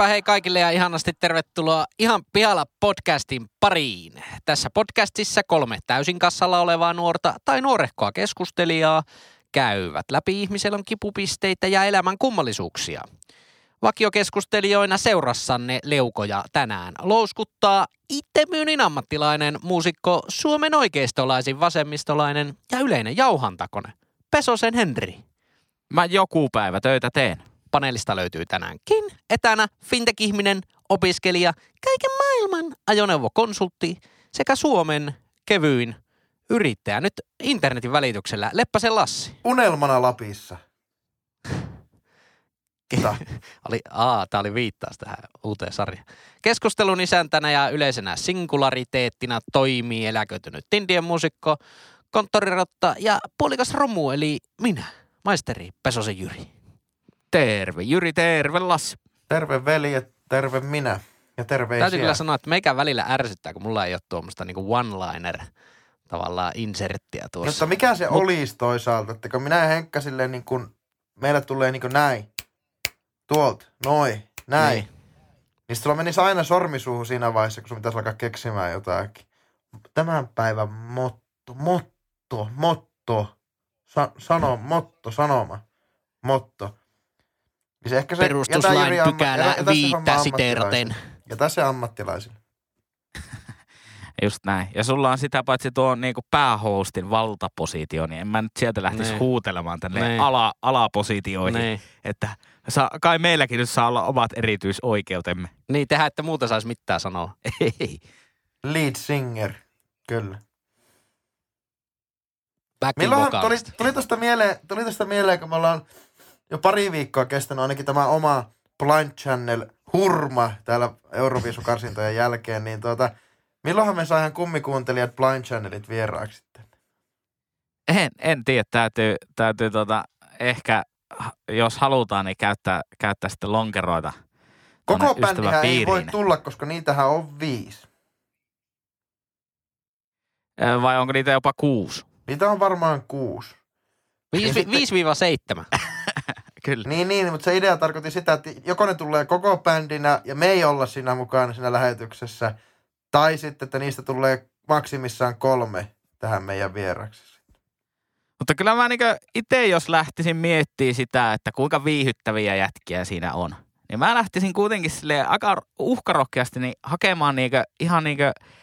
Heipä hei kaikille ja ihanasti tervetuloa Ihan pihalla podcastin pariin. Tässä podcastissa kolme täysin kassalla olevaa nuorta tai nuorehkoa keskustelijaa käyvät läpi ihmiselon kipupisteitä ja elämän kummallisuuksia. Vakiokeskustelijoina seurassanne leukoja tänään louskuttaa itsemyynin ammattilainen muusikko Suomen oikeistolaisin vasemmistolainen ja yleinen jauhantakone Pesosen Henri. Mä joku päivä töitä teen. Paneelista löytyy tänäänkin etänä fintech-ihminen, opiskelija, kaiken maailman ajoneuvokonsultti sekä Suomen kevyin yrittäjä nyt internetin välityksellä Leppäsen Lassi. Unelmana Lapissa. Mitä? oli, aa, tää oli viittaus tähän uuteen sarjaan. Keskustelun isäntänä ja yleisenä singulariteettina toimii eläköitynyt Tindien muusikko, konttorirotta ja puolikas romu, eli minä, maisteri Pesosen Jyri. Terve Jyri, terve Lassi. Terve veljet, terve minä ja terveisiä. Täytyy kyllä sanoa, että meikä välillä ärsyttää, kun mulla ei ole tuommoista niinku one-liner tavallaan inserttiä tuossa. Mutta mikä se Mut- olisi toisaalta, että kun minä ja Henkka silleen niin kuin, meillä tulee niin kuin näin, tuolta, noin, näin. Niin. Niin. sulla menisi aina sormisuuhun siinä vaiheessa, kun sun pitäisi alkaa keksimään jotakin. Tämän päivän motto, motto, motto, Sa- sano, motto, sanoma, motto. Niin se ehkä se, Perustuslain jätä pykälä jätä- homma viittä siteeraten. ammattilaisille. Jätä se ammattilaisille. Just näin. Ja sulla on sitä paitsi tuo niinku päähostin valtapositio, niin en mä nyt sieltä lähtisi Niin. huutelemaan tänne Niin. ala, alapositioihin. Niin. Että saa, kai meilläkin nyt saa olla omat erityisoikeutemme. niin, tehdään, että muuta saisi mitään sanoa. Ei. Lead singer, kyllä. Milloinhan tuli, tuli tuosta mieleen, tuli tosta mieleen, kun me ollaan jo pari viikkoa kestänyt ainakin tämä oma Blind Channel hurma täällä Euroviisukarsintojen jälkeen, niin tuota, milloinhan me saadaan kummikuuntelijat Blind Channelit vieraaksi sitten? En, en tiedä, täytyy, täytyy tota, ehkä, jos halutaan, niin käyttää, käyttää sitten lonkeroita. Koko bändihän ei voi tulla, koska niitähän on viisi. Vai onko niitä jopa kuusi? Niitä on varmaan kuusi. Viis- sitten- 5-7. Kyllä. Niin, niin, mutta se idea tarkoitti sitä, että joko ne tulee koko bändinä ja me ei olla siinä mukana siinä lähetyksessä, tai sitten, että niistä tulee maksimissaan kolme tähän meidän vieraksi. Mutta kyllä mä niinku itse, jos lähtisin miettimään sitä, että kuinka viihyttäviä jätkiä siinä on, niin mä lähtisin kuitenkin sille aika uhkarohkeasti niin hakemaan niinku, ihan niinku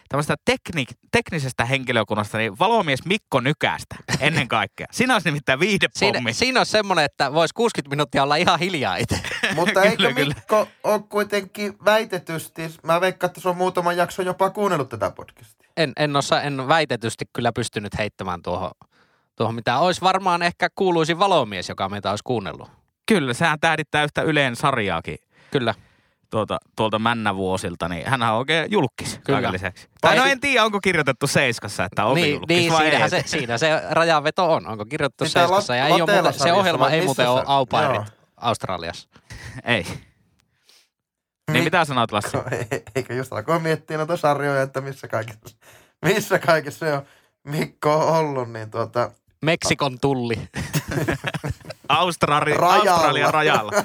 tämmöistä teknik, teknisestä henkilökunnasta, niin valomies Mikko Nykästä ennen kaikkea. Siinä olisi nimittäin Siinä, viihdepommi. siinä on semmoinen, että voisi 60 minuuttia olla ihan hiljaa itse. Mutta Kyllä, eikö kyllä. Mikko ole kuitenkin väitetysti, mä veikkaan, että se on muutama jakso jopa kuunnellut tätä podcastia. En, en, osaa, en väitetysti kyllä pystynyt heittämään tuohon, tuohon mitä olisi varmaan ehkä kuuluisin valomies, joka meitä olisi kuunnellut. Kyllä, sehän tähdittää yhtä Yleen sarjaakin Kyllä. tuolta, tuolta männävuosilta, niin hän on oikein julkis Kyllä. kaiken lisäksi. Tai no en tiedä, onko kirjoitettu Seiskassa, että onko niin, julkis niin vai siinähän ei. se, siinä se rajanveto on. Onko kirjoittu Sitä Seiskassa? Ja ei ole muuten, se ohjelma ei muuten ole au. Australiassa. Ei. Niin mitä sanot Lassi? Eikö just alkoi miettiä noita sarjoja, että missä kaikissa, missä kaikissa se on Mikko on ollut, niin tuota, Meksikon tulli. Australi, Rajalla. Australian rajalla.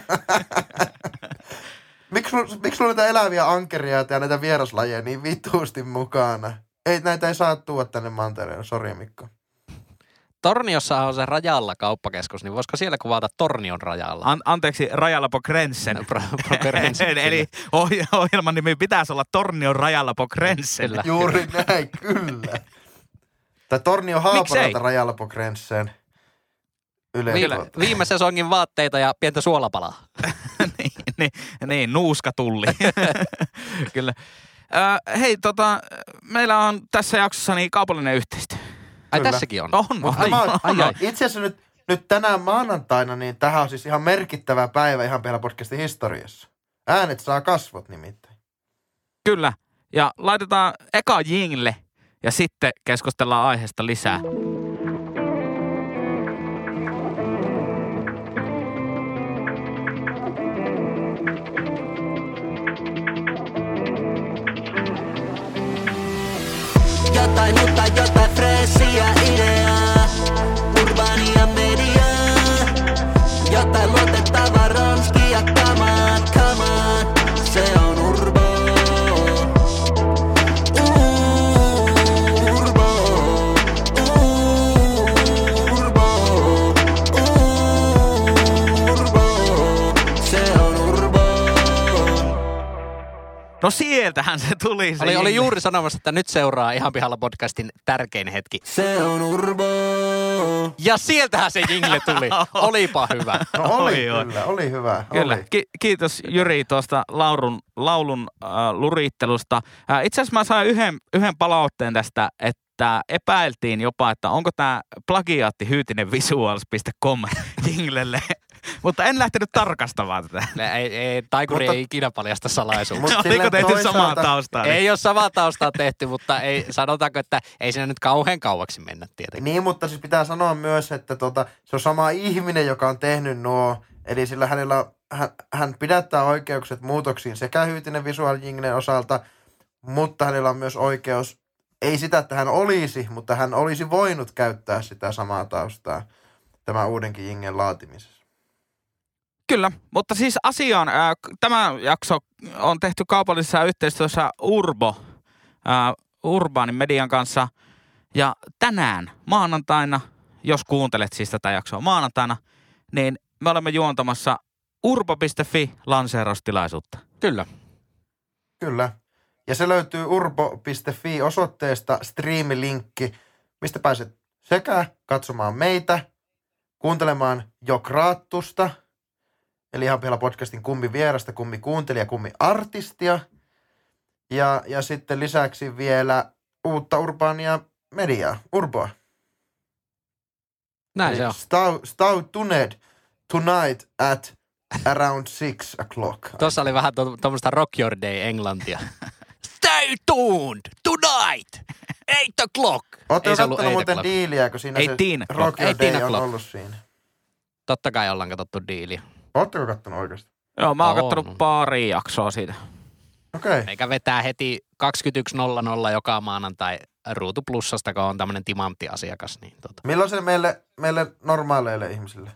miksi sulla on näitä eläviä ankeria ja näitä vieraslajeja niin vituusti mukana? Ei, näitä ei saa tuoda tänne mantereelle, sori Mikko. Torniossa on se rajalla kauppakeskus, niin voisiko siellä kuvata Tornion rajalla? An, anteeksi, rajalla på gränsen. Pro- pro- Grenzen, eli oh- ohjelman nimi pitäisi olla Tornion rajalla på gränsen. Kyllä. Juuri näin, kyllä. Tai Tornio Miksei? Haaparalta rajalla tuota. viime sesongin vaatteita ja pientä suolapalaa. niin, niin, niin, nuuska tulli. Kyllä. Ö, hei, tota, meillä on tässä jaksossa niin kaupallinen yhteistyö. Ai Kyllä. tässäkin on. On, Mutta ai, tämä on, ai, ai. itse asiassa nyt, nyt tänään maanantaina, niin tähän on siis ihan merkittävä päivä ihan vielä podcastin historiassa. Äänet saa kasvot nimittäin. Kyllä. Ja laitetaan eka jingle ja sitten keskustellaan aiheesta lisää. Jotain uutta, jotain fresiä ideaa No sieltähän se tuli se Oli, oli juuri sanomassa, että nyt seuraa ihan pihalla podcastin tärkein hetki. Se on Urbo. Ja sieltähän se jingle tuli. Olipa hyvä. No oli oi. kyllä, oli hyvä. Kyllä. Oli. Ki- kiitos Jyri tuosta laulun, laulun äh, lurittelusta. Äh, itse asiassa mä sain yhden, yhden palautteen tästä, että epäiltiin jopa, että onko tämä plagiaatti hyytinen visuals.com jinglelle. Mutta en lähtenyt tarkastamaan tätä. Ne Ei, ei, taikuri Mutta- ei ikinä paljasta salaisuutta. Oliko tehty toisaalta- samaa taustaa? Ei ole samaa taustaa tehty, mutta ei, sanotaanko, että ei siinä nyt kauhean kauaksi mennä tietenkin. Niin, mutta siis pitää sanoa myös, että tota, se on sama ihminen, joka on tehnyt nuo. Eli sillä hänellä, hän, hän pidättää oikeukset muutoksiin sekä hyytinen visual jinglen osalta, mutta hänellä on myös oikeus, ei sitä, että hän olisi, mutta hän olisi voinut käyttää sitä samaa taustaa tämän uudenkin jingen laatimisessa. Kyllä, mutta siis asiaan, ää, k- tämä jakso on tehty kaupallisessa yhteistyössä Urbo, ää, Urbaanin median kanssa. Ja tänään, maanantaina, jos kuuntelet siis tätä jaksoa maanantaina, niin me olemme juontamassa urbo.fi lanseeraustilaisuutta. Kyllä. Kyllä. Ja se löytyy urbo.fi osoitteesta striimilinkki, mistä pääset sekä katsomaan meitä, kuuntelemaan Jokraattusta, eli ihan pihalla podcastin kummi vierasta, kummi kuuntelija, kummi artistia. Ja, ja sitten lisäksi vielä uutta urbaania mediaa, Urboa. Näin se on. Stau, stau tuned tonight at around six o'clock. Tuossa oli vähän tuommoista Rock Your Day englantia. Stay tuned tonight, eight o'clock. Ollut kattonut eight muuten o'clock. diiliä, kun siinä Ei se. Rock Your Ei on o'clock. ollut siinä? Totta kai ollaan katsottu diiliä. Oletteko kattonut oikeasti? Joo, mä oon On. kattonut pari jaksoa siitä. Okei. Okay. Eikä vetää heti 21.00 joka maanantai Ruutu Plussasta, kun on tämmöinen timanttiasiakas. Niin tota. Milloin se meille, meille normaaleille ihmisille?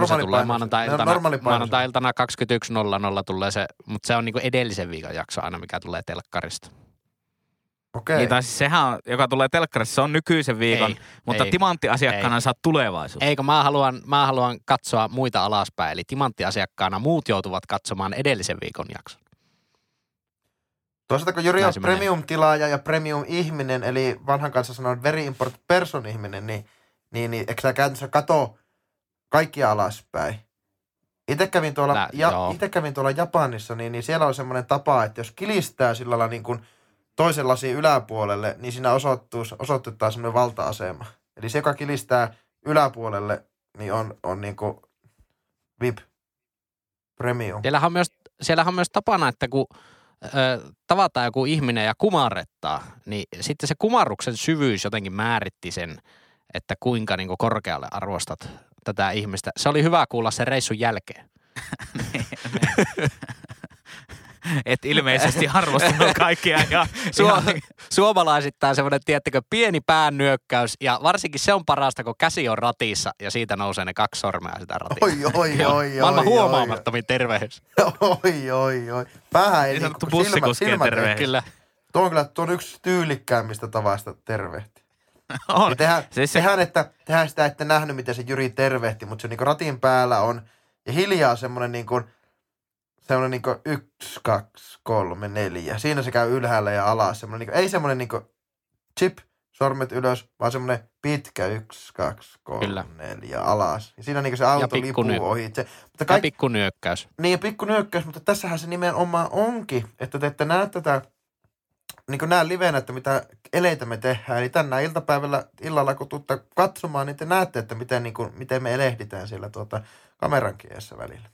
No se tulee maanantai-iltana, normaali paino- maanantai-iltana 21.00 tulee se, mutta se on niinku edellisen viikon jakso aina, mikä tulee telkkarista. Okei. Niin, tai siis sehän, on, joka tulee telkkarissa, se on nykyisen viikon, Ei, mutta ei, timanttiasiakkaana ei. saat tulevaisuutta. Eikö mä haluan, mä haluan katsoa muita alaspäin, eli timanttiasiakkaana muut joutuvat katsomaan edellisen viikon jakson. Toisaalta kun Jyri on premium-tilaaja ja premium-ihminen, eli vanhan kanssa sanon very important person-ihminen, niin, niin, niin eikö sä käytännössä kato kaikkia alaspäin? Itse kävin, tuolla, Nä- ja, joo. itse kävin tuolla Japanissa, niin, niin siellä on semmoinen tapa, että jos kilistää sillä lailla niin kuin toisen lasin yläpuolelle, niin siinä osoittuu, osoitetaan semmoinen valta-asema. Eli se, joka kilistää yläpuolelle, niin on, on niin kuin VIP premium. Siellähän on myös, siellähän on myös tapana, että kun ö, tavataan joku ihminen ja kumarrettaa, niin sitten se kumarruksen syvyys jotenkin määritti sen, että kuinka niin korkealle arvostat tätä ihmistä. Se oli hyvä kuulla sen reissun jälkeen. Et ilmeisesti arvostanut kaikkia. Ja, Suo, suomalaisittain semmoinen, tiettäkö, pieni päännyökkäys ja varsinkin se on parasta, kun käsi on ratissa ja siitä nousee ne kaksi sormea sitä ratista. Oi, oi, oi, Maailman oi, huomaamattomin terveys. Oi, oi, oi. Päähän ei Niin sanottu bussikuskien. Kyllä. Tuo on kyllä tuo on yksi tyylikkäämmistä tavasta tervehtiä. on. Ja tehdään, Siis se- tehdään, että, tehdään sitä, että nähnyt, miten se Jyri tervehti, mutta se niinku ratin päällä on ja hiljaa semmoinen niinku, semmoinen niinku yksi, kaksi, kolme, neljä. Siinä se käy ylhäällä ja alas. Semmoinen niinku, ei semmoinen niinku chip, sormet ylös, vaan semmoinen pitkä yksi, kaksi, kolme, Kyllä. neljä alas. Ja siinä niinku se auto lipuu ny- ohi. Se, mutta Ja kaikki, pikku nyökkäys. niin, pikku nyökkäys, mutta tässähän se nimenomaan onkin, että te ette näe tätä, niin kuin näe livenä, että mitä eleitä me tehdään. Eli tänään iltapäivällä, illalla kun tuutte katsomaan, niin te näette, että miten, niin kuin, miten me elehditään siellä tuota kameran kiessä välillä.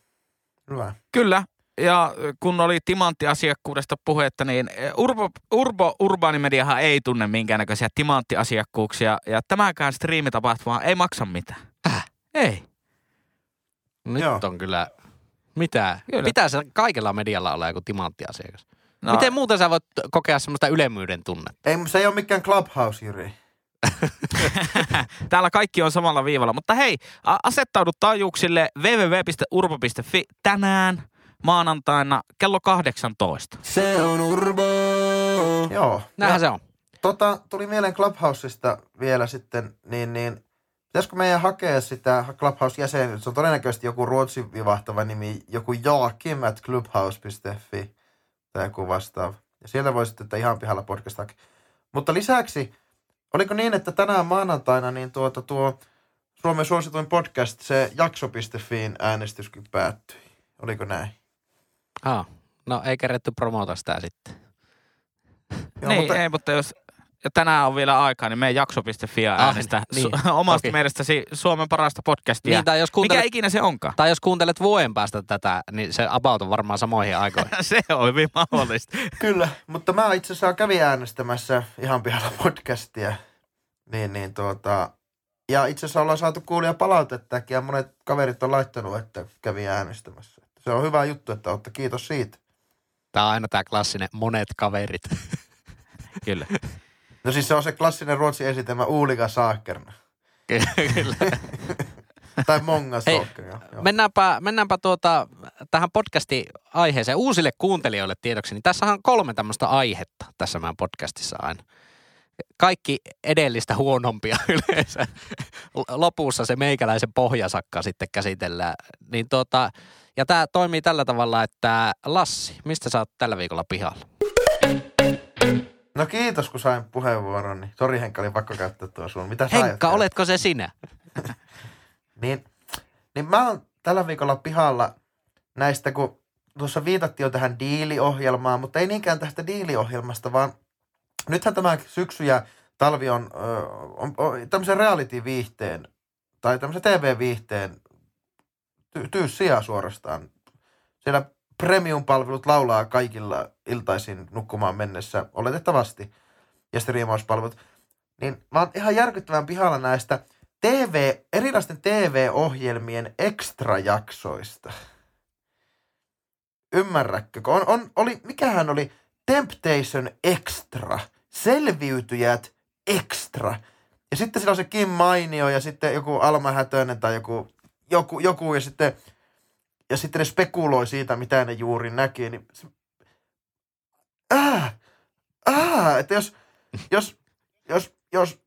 Hyvä. Kyllä. Ja kun oli timanttiasiakkuudesta puhetta, niin Urbo, Urbo Urbaanimediahan ei tunne minkäännäköisiä timanttiasiakkuuksia. Ja tämäkään striimitapahtuma ei maksa mitään. Häh? Ei. Nyt Joo. on kyllä, mitä? Kyllä. Pitää se kaikella medialla olla joku timanttiasiakas. No, Miten muuten sä voit kokea semmoista ylemmyyden tunnetta? Ei, se ei ole mikään clubhouse, Jyri. Täällä kaikki on samalla viivalla. Mutta hei, asettaudu taajuuksille www.urbo.fi tänään maanantaina kello 18. Se on Urbo. Joo. Näinhän Ja, se on. tota, tuli mieleen Clubhouseista vielä sitten, niin, niin pitäisikö meidän hakea sitä Clubhouse-jäsenyyttä? Se on todennäköisesti joku ruotsin vivahtava nimi, joku Joakim at clubhouse.fi. tai joku vastaava. Ja sieltä voi sitten että ihan pihalla podcast. Mutta lisäksi, oliko niin, että tänään maanantaina niin tuota, tuo Suomen suosituin podcast, se jakso.fiin äänestyskin päättyi. Oliko näin? Ah, no ei keretty promota sitä sitten. Joo, niin, mutta- ei, mutta jos ja tänään on vielä aikaa, niin mene jakso.fi ja Ah, äänestä niin, su- omasta toki. mielestäsi Suomen parasta podcastia. Niin, tai jos Mikä ikinä se onkaan. tai jos kuuntelet vuoden päästä tätä, niin se about on varmaan samoihin aikoihin. se on hyvin mahdollista. Kyllä, mutta mä itse asiassa kävin äänestämässä ihan pihalla podcastia. Niin, niin tuota, ja itse asiassa ollaan saatu kuulia palautettakin ja monet kaverit on laittanut, että kävi äänestämässä. Se on hyvä juttu, että olette kiitos siitä. Tämä on aina tämä klassinen monet kaverit. Kyllä. No siis se on se klassinen ruotsin esitelmä Uulika Saakerna. Kyllä. Tai Monga Hei, Saaker. joo, joo. Mennäänpä, mennäänpä tuota, tähän podcastin aiheeseen uusille kuuntelijoille tiedoksi. Niin tässä on kolme tämmöistä aihetta tässä meidän podcastissa aina. Kaikki edellistä huonompia yleensä. Lopussa se meikäläisen pohjasakka sitten käsitellään. Niin tuota, ja tämä toimii tällä tavalla, että Lassi, mistä sä oot tällä viikolla pihalla? No kiitos, kun sain puheenvuoron. Niin. Sori Henkka, oli pakko käyttää tuo sun. Mitä sä Henkka, tehdä? oletko se sinä? Niin, niin mä oon tällä viikolla pihalla näistä, kun tuossa viitattiin jo tähän diiliohjelmaan, mutta ei niinkään tästä diiliohjelmasta, vaan nythän tämä syksy ja talvi on, ö, on, on tämmöisen reality-viihteen tai tämmöisen TV-viihteen ty- tyyssiä suorastaan. Siellä premium-palvelut laulaa kaikilla iltaisin nukkumaan mennessä, oletettavasti, ja striimauspalvelut. Niin mä oon ihan järkyttävän pihalla näistä TV, erilaisten TV-ohjelmien ekstrajaksoista. Ymmärrätkö? On, on, oli, mikähän oli Temptation Extra, Selviytyjät Extra. Ja sitten siellä on se Kim Mainio ja sitten joku Alma Hätönen tai joku, joku, joku ja sitten, ja sitten ne spekuloi siitä, mitä ne juuri näki. Niin se, äh, äh, että jos, jos, jos, jos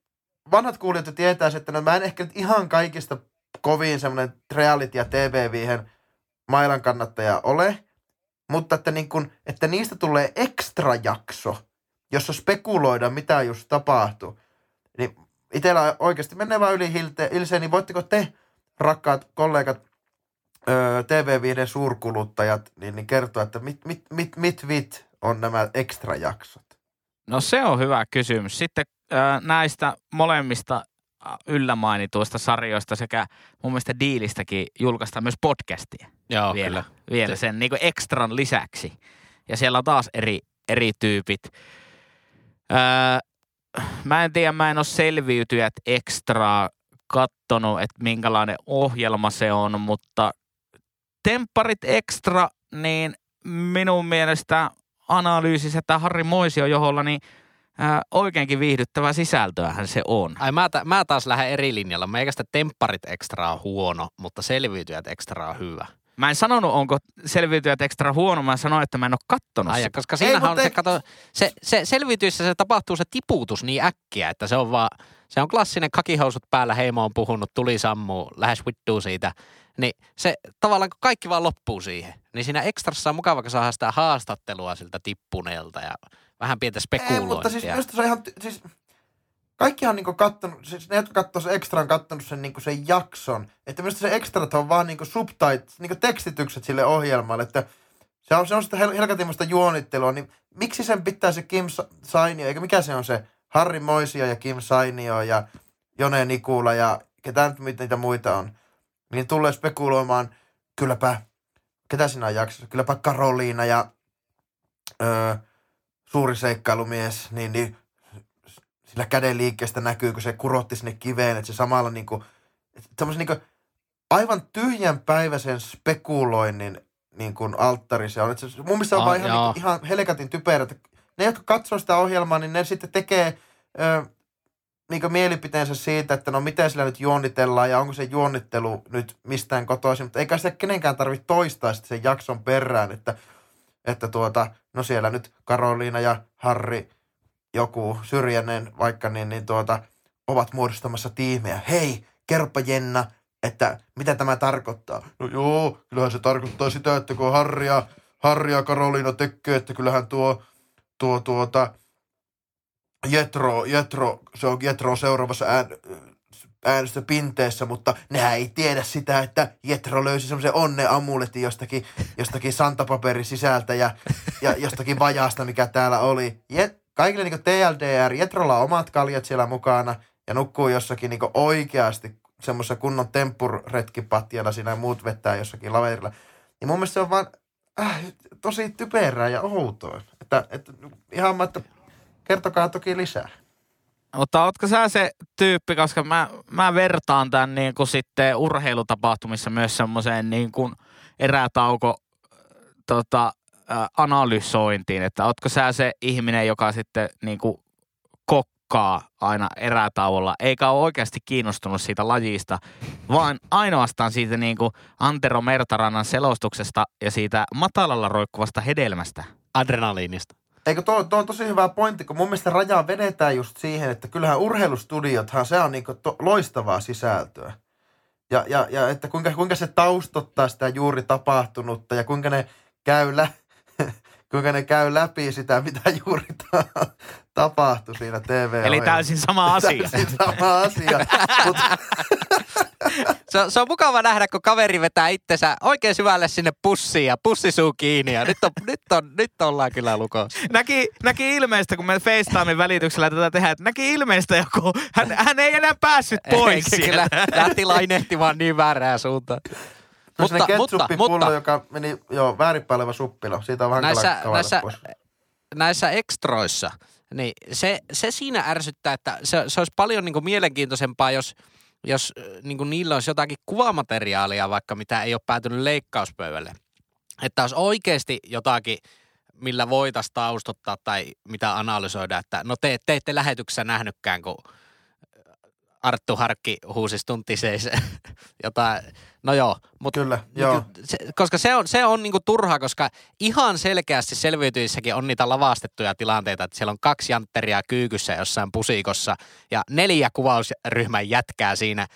vanhat kuulijat tietää, että no mä en ehkä nyt ihan kaikista kovin semmoinen reality- ja TV-viihen mailan kannattaja ole, mutta että, niin kun, että niistä tulee ekstra jakso, jossa spekuloidaan, mitä just tapahtuu. Niin itsellä oikeasti menee vaan yli hilte, ilseen, niin voitteko te, rakkaat kollegat, öö, TV-viiden suurkuluttajat, niin, niin kertoa, että mit, mit, mit, mit, mit on nämä ekstra jaksot? No se on hyvä kysymys. Sitten näistä molemmista yllä mainituista sarjoista sekä mun mielestä diilistäkin julkaistaan myös podcastia Joo, vielä, vielä sen niin ekstran lisäksi. Ja siellä on taas eri, eri tyypit. Öö, mä en tiedä, mä en ole selviytyjät ekstraa kattonut, että minkälainen ohjelma se on, mutta Tempparit Extra, niin minun mielestä analyysissä tämä Harri Moisio joholla, niin ää, oikeinkin viihdyttävää sisältöähän se on. Ai mä, ta- mä taas lähden eri linjalla. Meikästä tempparit extra on huono, mutta selviytyjät extra on hyvä. Mä en sanonut, onko selviytyjät ekstra huono, mä sanoin, että mä en ole kattonut Ai, sitä. koska siinähän on mutta se, ei- kato, se, se selviytyissä se tapahtuu se tiputus niin äkkiä, että se on vaan, se on klassinen kakihousut päällä, heimo on puhunut, tuli sammuu, lähes vittuu siitä. Niin se tavallaan kun kaikki vaan loppuu siihen, niin siinä ekstrassa on mukava, kun saadaan sitä haastattelua siltä tippuneelta ja vähän pientä Ei, spekulointia. mutta siis minusta se on ihan, siis kaikkihan on niinku kattonut, siis ne, jotka katsoo sen ekstra, on kattonut sen, niinku sen jakson. Että minusta se ekstrat on vaan niinku subtit, niinku tekstitykset sille ohjelmalle, että se on, se on sitä hel- helkatimmasta juonittelua, niin miksi sen pitää se Kim Sa- Sainio, eikä mikä se on se Harri Moisio ja Kim Sainio ja Jone Nikula ja ketä nyt mit- niitä muita on, niin tulee spekuloimaan, kylläpä, ketä siinä on jaksossa, kylläpä Karoliina ja öö, suuri seikkailumies, niin, niin sillä käden liikkeestä näkyy, kun se kurotti sinne kiveen, että se samalla niinku, semmoisen niinku aivan tyhjän päiväisen spekuloinnin niin kuin alttari se on. Et se, mun mielestä on Ah, vaan ihan, joo. niinku, ihan helkatin typerä. että Ne, jotka katsoo sitä ohjelmaa, niin ne sitten tekee ö, niin mielipiteensä siitä, että no miten sillä nyt juonnitellaan ja onko se juonnittelu nyt mistään kotoisin. Mutta eikä se kenenkään tarvitse toistaa sitten sen jakson perään, että, että tuota, no siellä nyt Karoliina ja Harri, joku syrjäinen vaikka, niin, niin tuota, ovat muodostamassa tiimiä. Hei, kerropa Jenna, että mitä tämä tarkoittaa. No joo, kyllähän se tarkoittaa sitä, että kun Harri ja, Harri ja Karoliina tekee, että kyllähän tuo, tuo tuota, Jetro, Jetro, se on Jetro seuraavassa ään, äänestöpinteessä, mutta nehän ei tiedä sitä, että Jetro löysi semmoisen onneamuletin jostakin, jostakin santapaperin sisältä ja, ja jostakin vajaasta, mikä täällä oli. Jet, kaikille niin TLDR, Jetrolla on omat kaljat siellä mukana ja nukkuu jossakin niin oikeasti semmoisessa kunnon tempurretkipatjalla siinä muut vettää jossakin laverilla. Niin mun mielestä se on vaan äh, tosi typerää ja outoa. Että, että ihan mä, että kertokaa toki lisää. Mutta ootko sä se tyyppi, koska mä, mä vertaan tämän niin kuin sitten urheilutapahtumissa myös semmoiseen niin kuin erätauko tota, analysointiin, että ootko sä se ihminen, joka sitten niin kuin kokkaa aina erätauolla, eikä ole oikeasti kiinnostunut siitä lajista, vaan ainoastaan siitä niin kuin Antero Mertarannan selostuksesta ja siitä matalalla roikkuvasta hedelmästä. Adrenaliinista. Eikö tuo, tuo on tosi hyvä pointti, kun mun mielestä rajaa vedetään just siihen, että kyllähän urheilustudiothan se on niinku to, loistavaa sisältöä. Ja, ja, ja että kuinka, kuinka se taustottaa sitä juuri tapahtunutta ja kuinka ne käy, lä, kuinka ne käy läpi sitä, mitä juuri ta, tapahtui siinä tv Eli täysin sama asia. Täysin sama asia. Mut, Se, on- se on mukava nähdä, kun kaveri vetää itsensä oikein syvälle sinne pussiin ja pussisuu kiinni. Ja nyt, on, nyt, on, nyt ollaan kyllä lukossa. näki, näki ilmeistä, kun me FaceTimein välityksellä tätä tehdään, että näki ilmeistä joku, hän, hän ei enää päässyt pois Eikä kyllä lähti lainehtimaan niin väärään suuntaan. no mutta, Mutta- mutta- joka meni, joo, väärinpäin oleva suppilo. Siitä on vähän Näissä- näissä- pois. näissä ekstroissa, niin se, se siinä ärsyttää, että se, se olisi paljon niin kuin mielenkiintoisempaa, jos, jos niin kuin niillä olisi jotakin kuvamateriaalia, vaikka mitä ei ole päätynyt leikkauspöydälle. Että olisi oikeasti jotakin, millä voitaisiin taustottaa tai mitä analysoida, että no te, te ette lähetyksessä nähnytkään, kun Arttu Harkki huusi stuntiseis jotain. No joo, mutta Kyllä, Niinku, joo. se, koska se on, se on niinku turhaa, koska ihan selkeästi selviytyissäkin on niitä lavastettuja tilanteita, että siellä on kaksi jantteria kyykyssä jossain pusikossa ja neljä kuvausryhmän jätkää siinä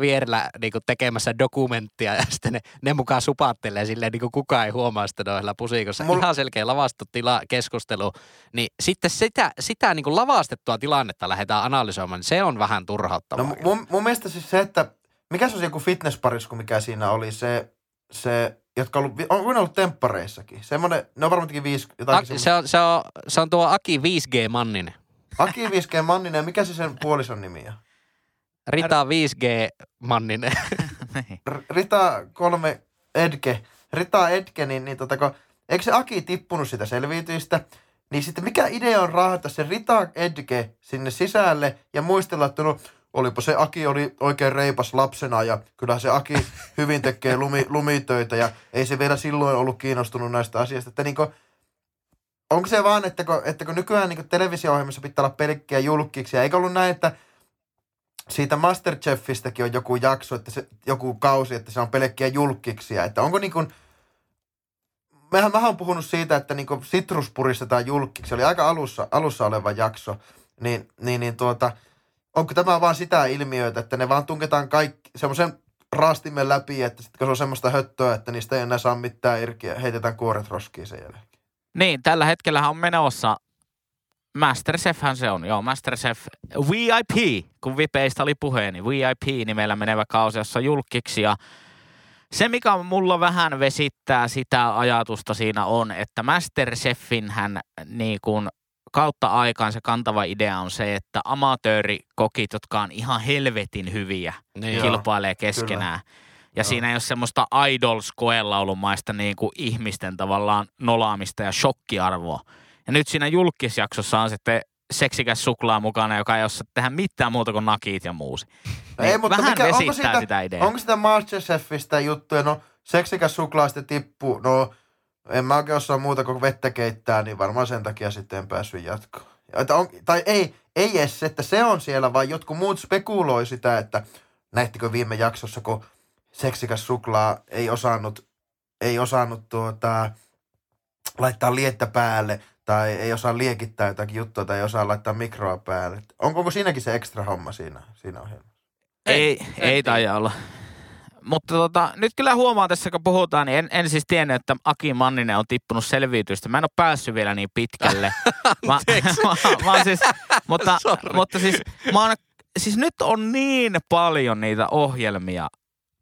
vierellä niinku tekemässä dokumenttia ja sitten ne, ne mukaan supattelee silleen, niin kuin kukaan ei huomaa sitä noilla pusikossa. Mulla- Ihan selkeä lavastettu tila, keskustelu. Niin sitten sitä, sitä niinku lavastettua tilannetta lähdetään analysoimaan, niin se on vähän turhauttavaa. No mun, mun mielestä siis se, että mikä se on joku fitnessparisku, mikä siinä oli, se, se jotka on ollut, on, on ollut temppareissakin. Semmoinen, ne on varmaankin viisi, jotain. Aki, se, on, se, on, se on tuo Aki 5G Manninen. Aki 5G Manninen, mikä se sen puolison nimi on? Rita 5G Manninen. R- Rita 3 Edge. Rita Edge, niin, niin tota, kun, eikö se Aki tippunut sitä selviytyistä? Niin sitten mikä idea on raahata se Rita Edge sinne sisälle ja muistella, että no, olipa se Aki oli oikein reipas lapsena ja kyllä se Aki hyvin tekee lumi, lumitöitä ja ei se vielä silloin ollut kiinnostunut näistä asioista. Että niinku, onko se vaan, että kun, että kun nykyään niin televisio-ohjelmissa pitää olla pelkkiä julkkiksi, eikä ollut näin, että siitä Masterchefistäkin on joku jakso, että se, joku kausi, että se on pelkkiä julkkiksia. Että onko niin kuin, mehän, on puhunut siitä, että niin kuin sitrus puristetaan julkkiksi. Se oli aika alussa, alussa oleva jakso. Niin, niin, niin tuota, onko tämä vaan sitä ilmiöitä, että ne vaan tunketaan kaikki semmoisen raastimen läpi, että sit kun se on semmoista höttöä, että niistä ei enää saa mitään irki ja heitetään kuoret roskiin sen jälkeen. Niin, tällä hetkellä on menossa Masterchefhän se on, joo, Masterchef VIP, kun VIPeistä oli puhe, niin VIP-nimellä menevä kausi, jossa julkiksi ja se, mikä mulla vähän vesittää sitä ajatusta siinä on, että Masterchefin hän niin kuin kautta aikaan se kantava idea on se, että amatöörikokit, jotka on ihan helvetin hyviä, Niin. Joo. kilpailee keskenään. Ja Joo. siinä ei ole semmoista idols-koelaulumaista niin kuin ihmisten tavallaan nolaamista ja shokkiarvoa. Ja nyt siinä julkisjaksossa on sitten seksikäs suklaa mukana, joka ei osaa tehdä mitään muuta kuin nakit ja muusi. No ei, mutta vähän mikä- onko siitä- sitä ideaa. Onko sitä Masterchefistä juttuja? No seksikäs suklaa sitten tippuu. No en mä oikein osaa muuta kuin vettä keittää, niin varmaan sen takia sitten en päässyt jatkoon. Että on, tai ei, ei edes että se on siellä, vaan jotkut muut spekuloi sitä, että näittekö viime jaksossa, kun seksikäs suklaa ei osannut, ei osannut tuota, laittaa liettä päälle tai ei osaa liekittää jotakin juttua tai ei osaa laittaa mikroa päälle. Onko, onko siinäkin se ekstra homma siinä, siinä ohjelmassa? Ei, ei, en taida olla. mutta tota, nyt kyllä huomaa tässä, kun puhutaan, niin en, en siis tiennyt, että Aki Manninen on tippunut selviytystä. Mä en ole päässyt vielä niin pitkälle. mä, mä, mä siis, mutta, Sorry. mutta siis, mä oon, siis nyt on niin paljon niitä ohjelmia,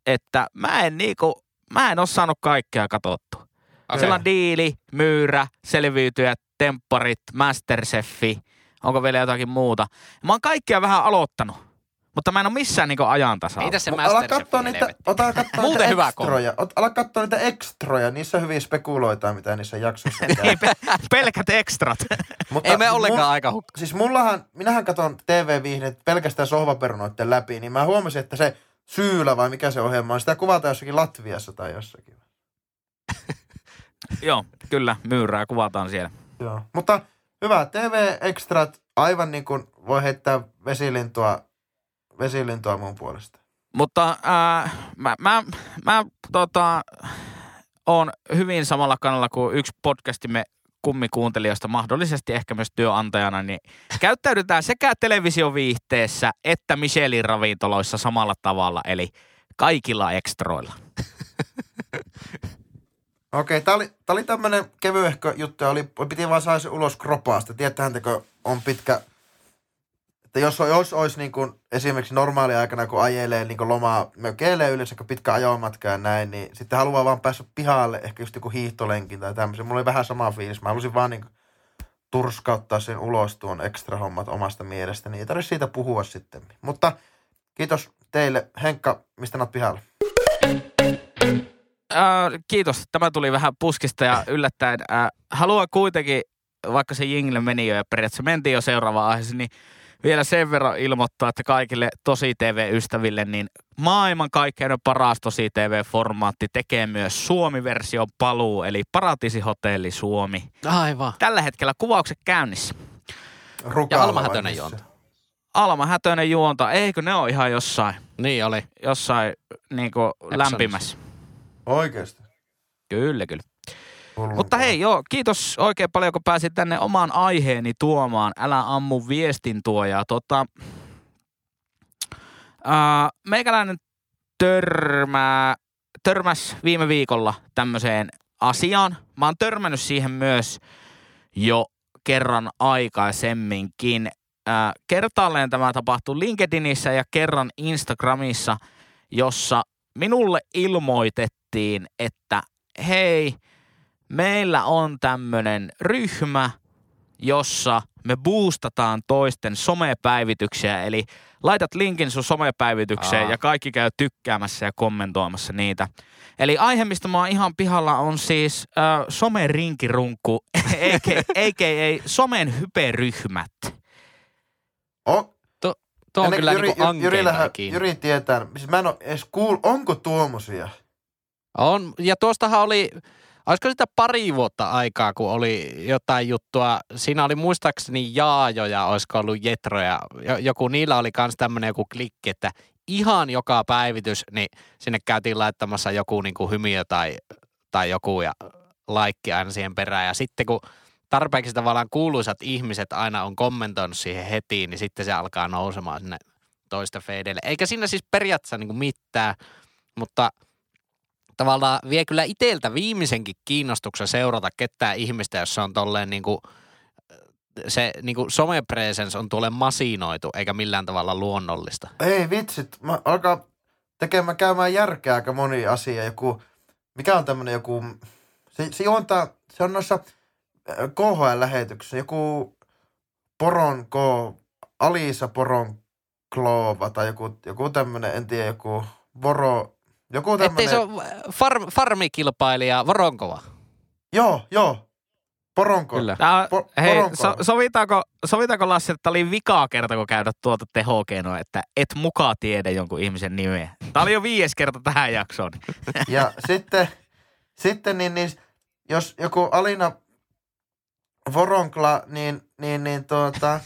että mä en niinku, mä en ole saanut kaikkea katsottua. Okay. Siellä on diili, myyrä, selviytyjät, tempparit, masterchefi, onko vielä jotakin muuta. Mä oon kaikkia vähän aloittanut, mutta mä en ole missään niinku ajan tasalla. Mitä se ala katsoa niitä, ota katsoa Muuten niitä hyvä ekstroja. Ot, ala katsoa niitä ekstroja. Niissä hyvin spekuloitaan, mitä niissä jaksoissa. Niin, pe- pelkät ekstrat. Mutta Ei me siis ollenkaan mun- aika hukka. Siis mullahan, minähän katson TV-viihdet pelkästään sohvaperunoiden läpi, niin mä huomasin, että se Syylä vai mikä se ohjelma on, sitä kuvataan jossakin Latviassa tai jossakin. Joo, kyllä, myyrää kuvataan siellä. Joo. Mutta hyvä, TV-ekstrat, aivan niin kuin voi heittää vesilintua, vesilintua mun puolesta. Mutta ää, mä, mä, mä tota, on hyvin samalla kannalla kuin yksi podcastimme kummikuuntelijoista, mahdollisesti ehkä myös työnantajana, niin käyttäydytään sekä televisioviihteessä että Michelin ravintoloissa samalla tavalla, eli kaikilla ekstroilla. Okei, tää oli, oli tämmönen kevyehkö juttu oli, piti vaan saada se ulos kropaasta. Tiedättehän, on pitkä, että jos, jos olisi niin kuin esimerkiksi normaali aikana, kun ajelee niin kuin lomaa mökeille yleensä, kun pitkä ajomatka ja näin, niin sitten haluaa vaan päästä pihalle, ehkä just joku hiihtolenkin tai tämmöisen. Mulla oli vähän sama fiilis. Mä halusin vaan niin kuin turskauttaa sen ulos tuon ekstra hommat omasta mielestäni. Ei tarvitse siitä puhua sitten. Mutta kiitos teille. Henkka, mistä näet pihalle? Ää, kiitos. Tämä tuli vähän puskista ja yllättäen. Ää, haluan kuitenkin, vaikka se jingle meni jo ja periaatteessa mentiin jo seuraavaan aiheeseen, niin vielä sen verran ilmoittaa, että kaikille Tosi TV-ystäville, niin maailman kaikkein paras Tosi TV-formaatti tekee myös Suomi-version paluu, eli Paratiisi Hotelli Suomi. Aivan. Tällä hetkellä kuvaukset käynnissä. Rukalla Alma vai Hätönen juonta. Alma Hätönen juonta, eikö ne ole ihan jossain, Niin oli. jossain niinku lämpimässä? Oikeesti. Kyllä, kyllä. Hullun Mutta hei, joo, kiitos oikein paljon, kun pääsit tänne oman aiheeni tuomaan. Älä ammu viestin tuojaa. Tota, ää, meikäläinen törmää, törmäs viime viikolla tämmöiseen asiaan. Mä oon törmännyt siihen myös jo kerran aikaisemminkin. Ää, kertaalleen tämä tapahtui LinkedInissä ja kerran Instagramissa, jossa minulle ilmoitettiin, että hei, meillä on tämmönen ryhmä, jossa me boostataan toisten somepäivityksiä. Eli laitat linkin sun somepäivitykseen Aa. ja kaikki käy tykkäämässä ja kommentoimassa niitä. Eli aihe, mistä mä oon ihan pihalla, on siis äh, somerinkirunkku, a.k.a. somen hyperyhmät. O, Tuo on kyllä Jyri, niinku Jyri. Jyri tietää, siis mä en ole edes kuullut, onko tuommoisia? On, ja tuostahan oli, olisiko sitä pari vuotta aikaa, kun oli jotain juttua. Siinä oli muistaakseni Jaajo ja olisiko ollut Jetro ja jo- joku, niillä oli kans tämmönen joku klikki, että ihan joka päivitys, niin sinne käytiin laittamassa joku niinku hymiö tai, tai joku ja laikki aina siihen perään. Ja sitten kun tarpeeksi tavallaan kuuluisat ihmiset aina on kommentoinut siihen heti, niin sitten se alkaa nousemaan sinne toista feedeille. Eikä siinä siis periaatteessa niinku mitään, mutta tavallaan vie kyllä iteltä viimeisenkin kiinnostuksen seurata ketään ihmistä, jos se on tolleen niinku, se niinku somepresence on tuolle masinoitu, eikä millään tavalla luonnollista. Ei vitsit, mä alkaa tekemään käymään järkeä aika moni asia. Joku, mikä on tämmönen joku, se, se juontaa, se on noissa äh, KHL-lähetyksissä, joku Poron K, Alisa Poron Kloova tai joku, joku tämmönen, en tiedä, joku Voro, joku Ettei tämmönen. se ole farm, farmikilpailija Voronkova. Joo, joo, Poronko. Kyllä. Tää, Po- hei, poronko. so, sovitaanko, sovitaanko Lassi, että tää oli vikaa kerta, kun käydät tuota tehokeinoa, että et mukaan tiedä jonkun ihmisen nimeä. Tää oli jo viides kerta tähän jaksoon. Ja sitten, sitten niin, niin, jos joku Alina Voronkla, niin, niin, niin tuota,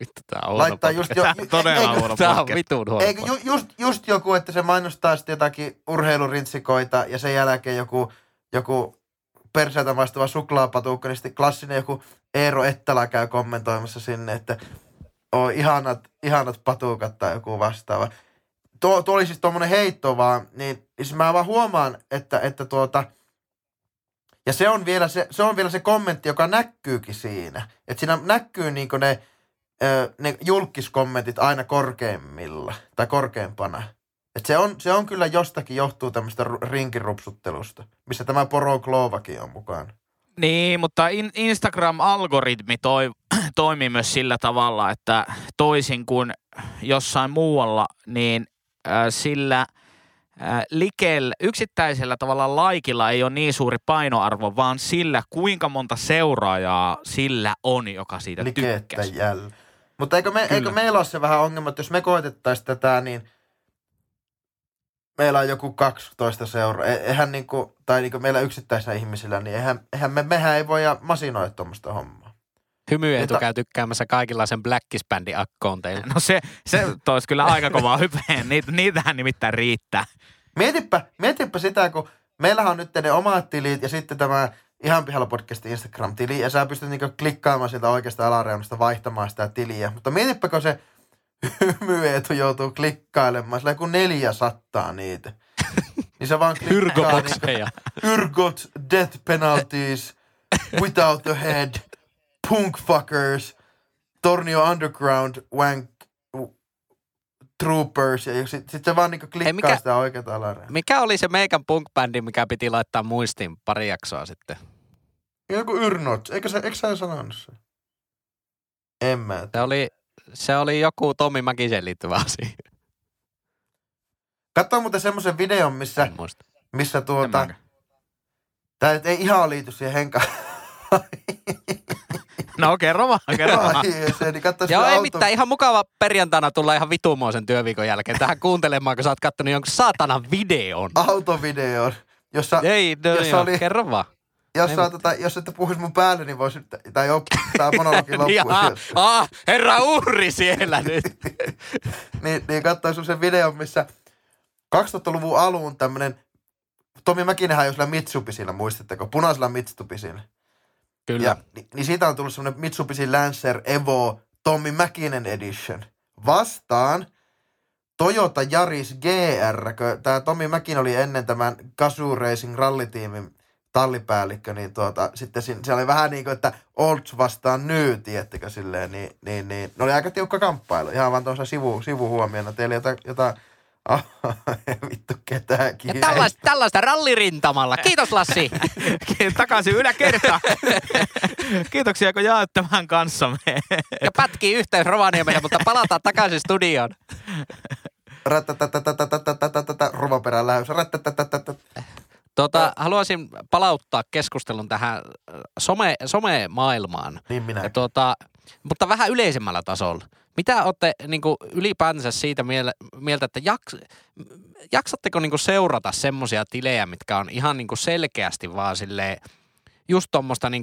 Vittu, tää on laittaa just jo, Tää on todella eikö- huono Tää on vitun huono. Eikö ju, just, just joku, että se mainostaa sitten jotakin urheilurintsikoita ja sen jälkeen joku, joku perseeltä maistuva suklaapatukka, niin sitten klassinen joku Eero Ettälä käy kommentoimassa sinne, että on ihanat, ihanat patukat tai joku vastaava. tuo, tuo oli siis tuommoinen heitto vaan, niin siis mä vaan huomaan, että, että tuota, ja se on, vielä se, se on vielä se kommentti, joka näkyykin siinä. Että siinä näkyy niinku ne, ne julkiskommentit aina korkeimmilla tai korkeampana. Et se, on, se on kyllä jostakin johtuu tämmöistä ru- rinkirupsuttelusta, missä tämä Poro Klovakin on mukaan. Niin, mutta in, Instagram-algoritmi toi, toimii myös sillä tavalla, että toisin kuin jossain muualla, niin äh, sillä likel, yksittäisellä tavalla laikilla ei ole niin suuri painoarvo, vaan sillä, kuinka monta seuraajaa sillä on, joka siitä tykkäsi. jäl. Mutta eikö, me, Kyllä. eikö meillä ole se vähän ongelma, että jos me koetettaisiin tätä, niin meillä on joku 12 seuraa. E- Eihän niinku, tai niinku meillä yksittäisillä ihmisillä, niin eihän, eihän me, mehän ei voi masinoida tuommoista hommaa. Käy tykkäämässä kaikenlaisen Blackis-bändin akkoonteilla. No se, se toisi kyllä aika kovaa hypeen. Niitä, niitähän nimittäin riittää. Mietipä, mietipä sitä, kun meillähän on nyt ne omat tilit ja sitten tämä Ihan pihalla podcastin Instagram-tili ja sä pystyt niinku klikkaamaan sieltä oikeasta alareunasta vaihtamaan sitä tiliä. Mutta mietipä, kun se hymyetu joutuu klikkailemaan, sillä kun neljä sattaa niitä. Niin se vaan klikkaa niinku, Hyrkobokseja. Yrgot, death penalties, without the head, punk fuckers, Tornio Underground, wank, troopers, ja sitten sit se vaan niinku klikkaa mikä- sitä oikeata alareunaa. Mikä oli se meikän punk-bändi, mikä piti laittaa muistiin pari jaksoa sitten? Joku Yrnot, eikö, se, eikö sä sanonut se? En mä. Se oli, se oli joku Tommi Mäkisen liittyvä asia. Katsoin muuten semmoisen videon, missä, missä tuota, nyt ei ihan liity siihen henkaan. No kerro vaan, kerro vaan. Ai, se, niin katso Joo, ei auto- mitään. Ihan mukava perjantaina tulla ihan vitumoisen työviikon jälkeen tähän kuuntelemaan, kun sä oot kattonut jonkun saatanan videon. autovideon, jossa, Ei, no jos joo, oli- kerro vaan. jos, sä, tota, jos ette puhuisi mun päälle, niin voisi, tai op, tää monologi loppuu. Sieltä. ah, herra uhri siellä nyt. niin, niin katsoin semmoisen videon, missä 2000-luvun alun tämmönen, Tomi Mäkinenhän jo sillä Mitsubisilla, muistatteko? Punaisella Mitsubisilla. Kyllä. Ja, niin, niin siitä on tullut semmoinen Mitsubishi Lancer Evo Tommi Mäkinen Edition. Vastaan Toyota Yaris GR, tämä Tommi Mäkin oli ennen tämän Gazoo Racing rallitiimin tallipäällikkö, niin tuota, sitten siinä, se oli vähän niin kuin, että Olds vastaan New, tiettekö silleen, niin, niin, niin ne oli aika tiukka kamppailu, ihan vaan tuossa sivu, sivuhuomiona, teillä jota, jota ah, Vittu ketään Ja Tällaista, tällaista rallirintamalla. Kiitos Lassi. Takaisin yläkerta. Kiitoksia kun jaat tämän kanssamme. ja pätkii yhteys Rovaniemelle, mutta palataan takaisin studioon. Rovaperän lähes. Tota, haluaisin palauttaa keskustelun tähän äh, some, somemaailmaan. Niin minä. Ja tuota, mutta vähän yleisemmällä tasolla. Mitä olette niin kuin, ylipäänsä siitä mieltä, että jaks, jaksatteko niin kuin, seurata semmoisia tilejä, mitkä on ihan niin kuin, selkeästi vaan silleen, just tuommoista niin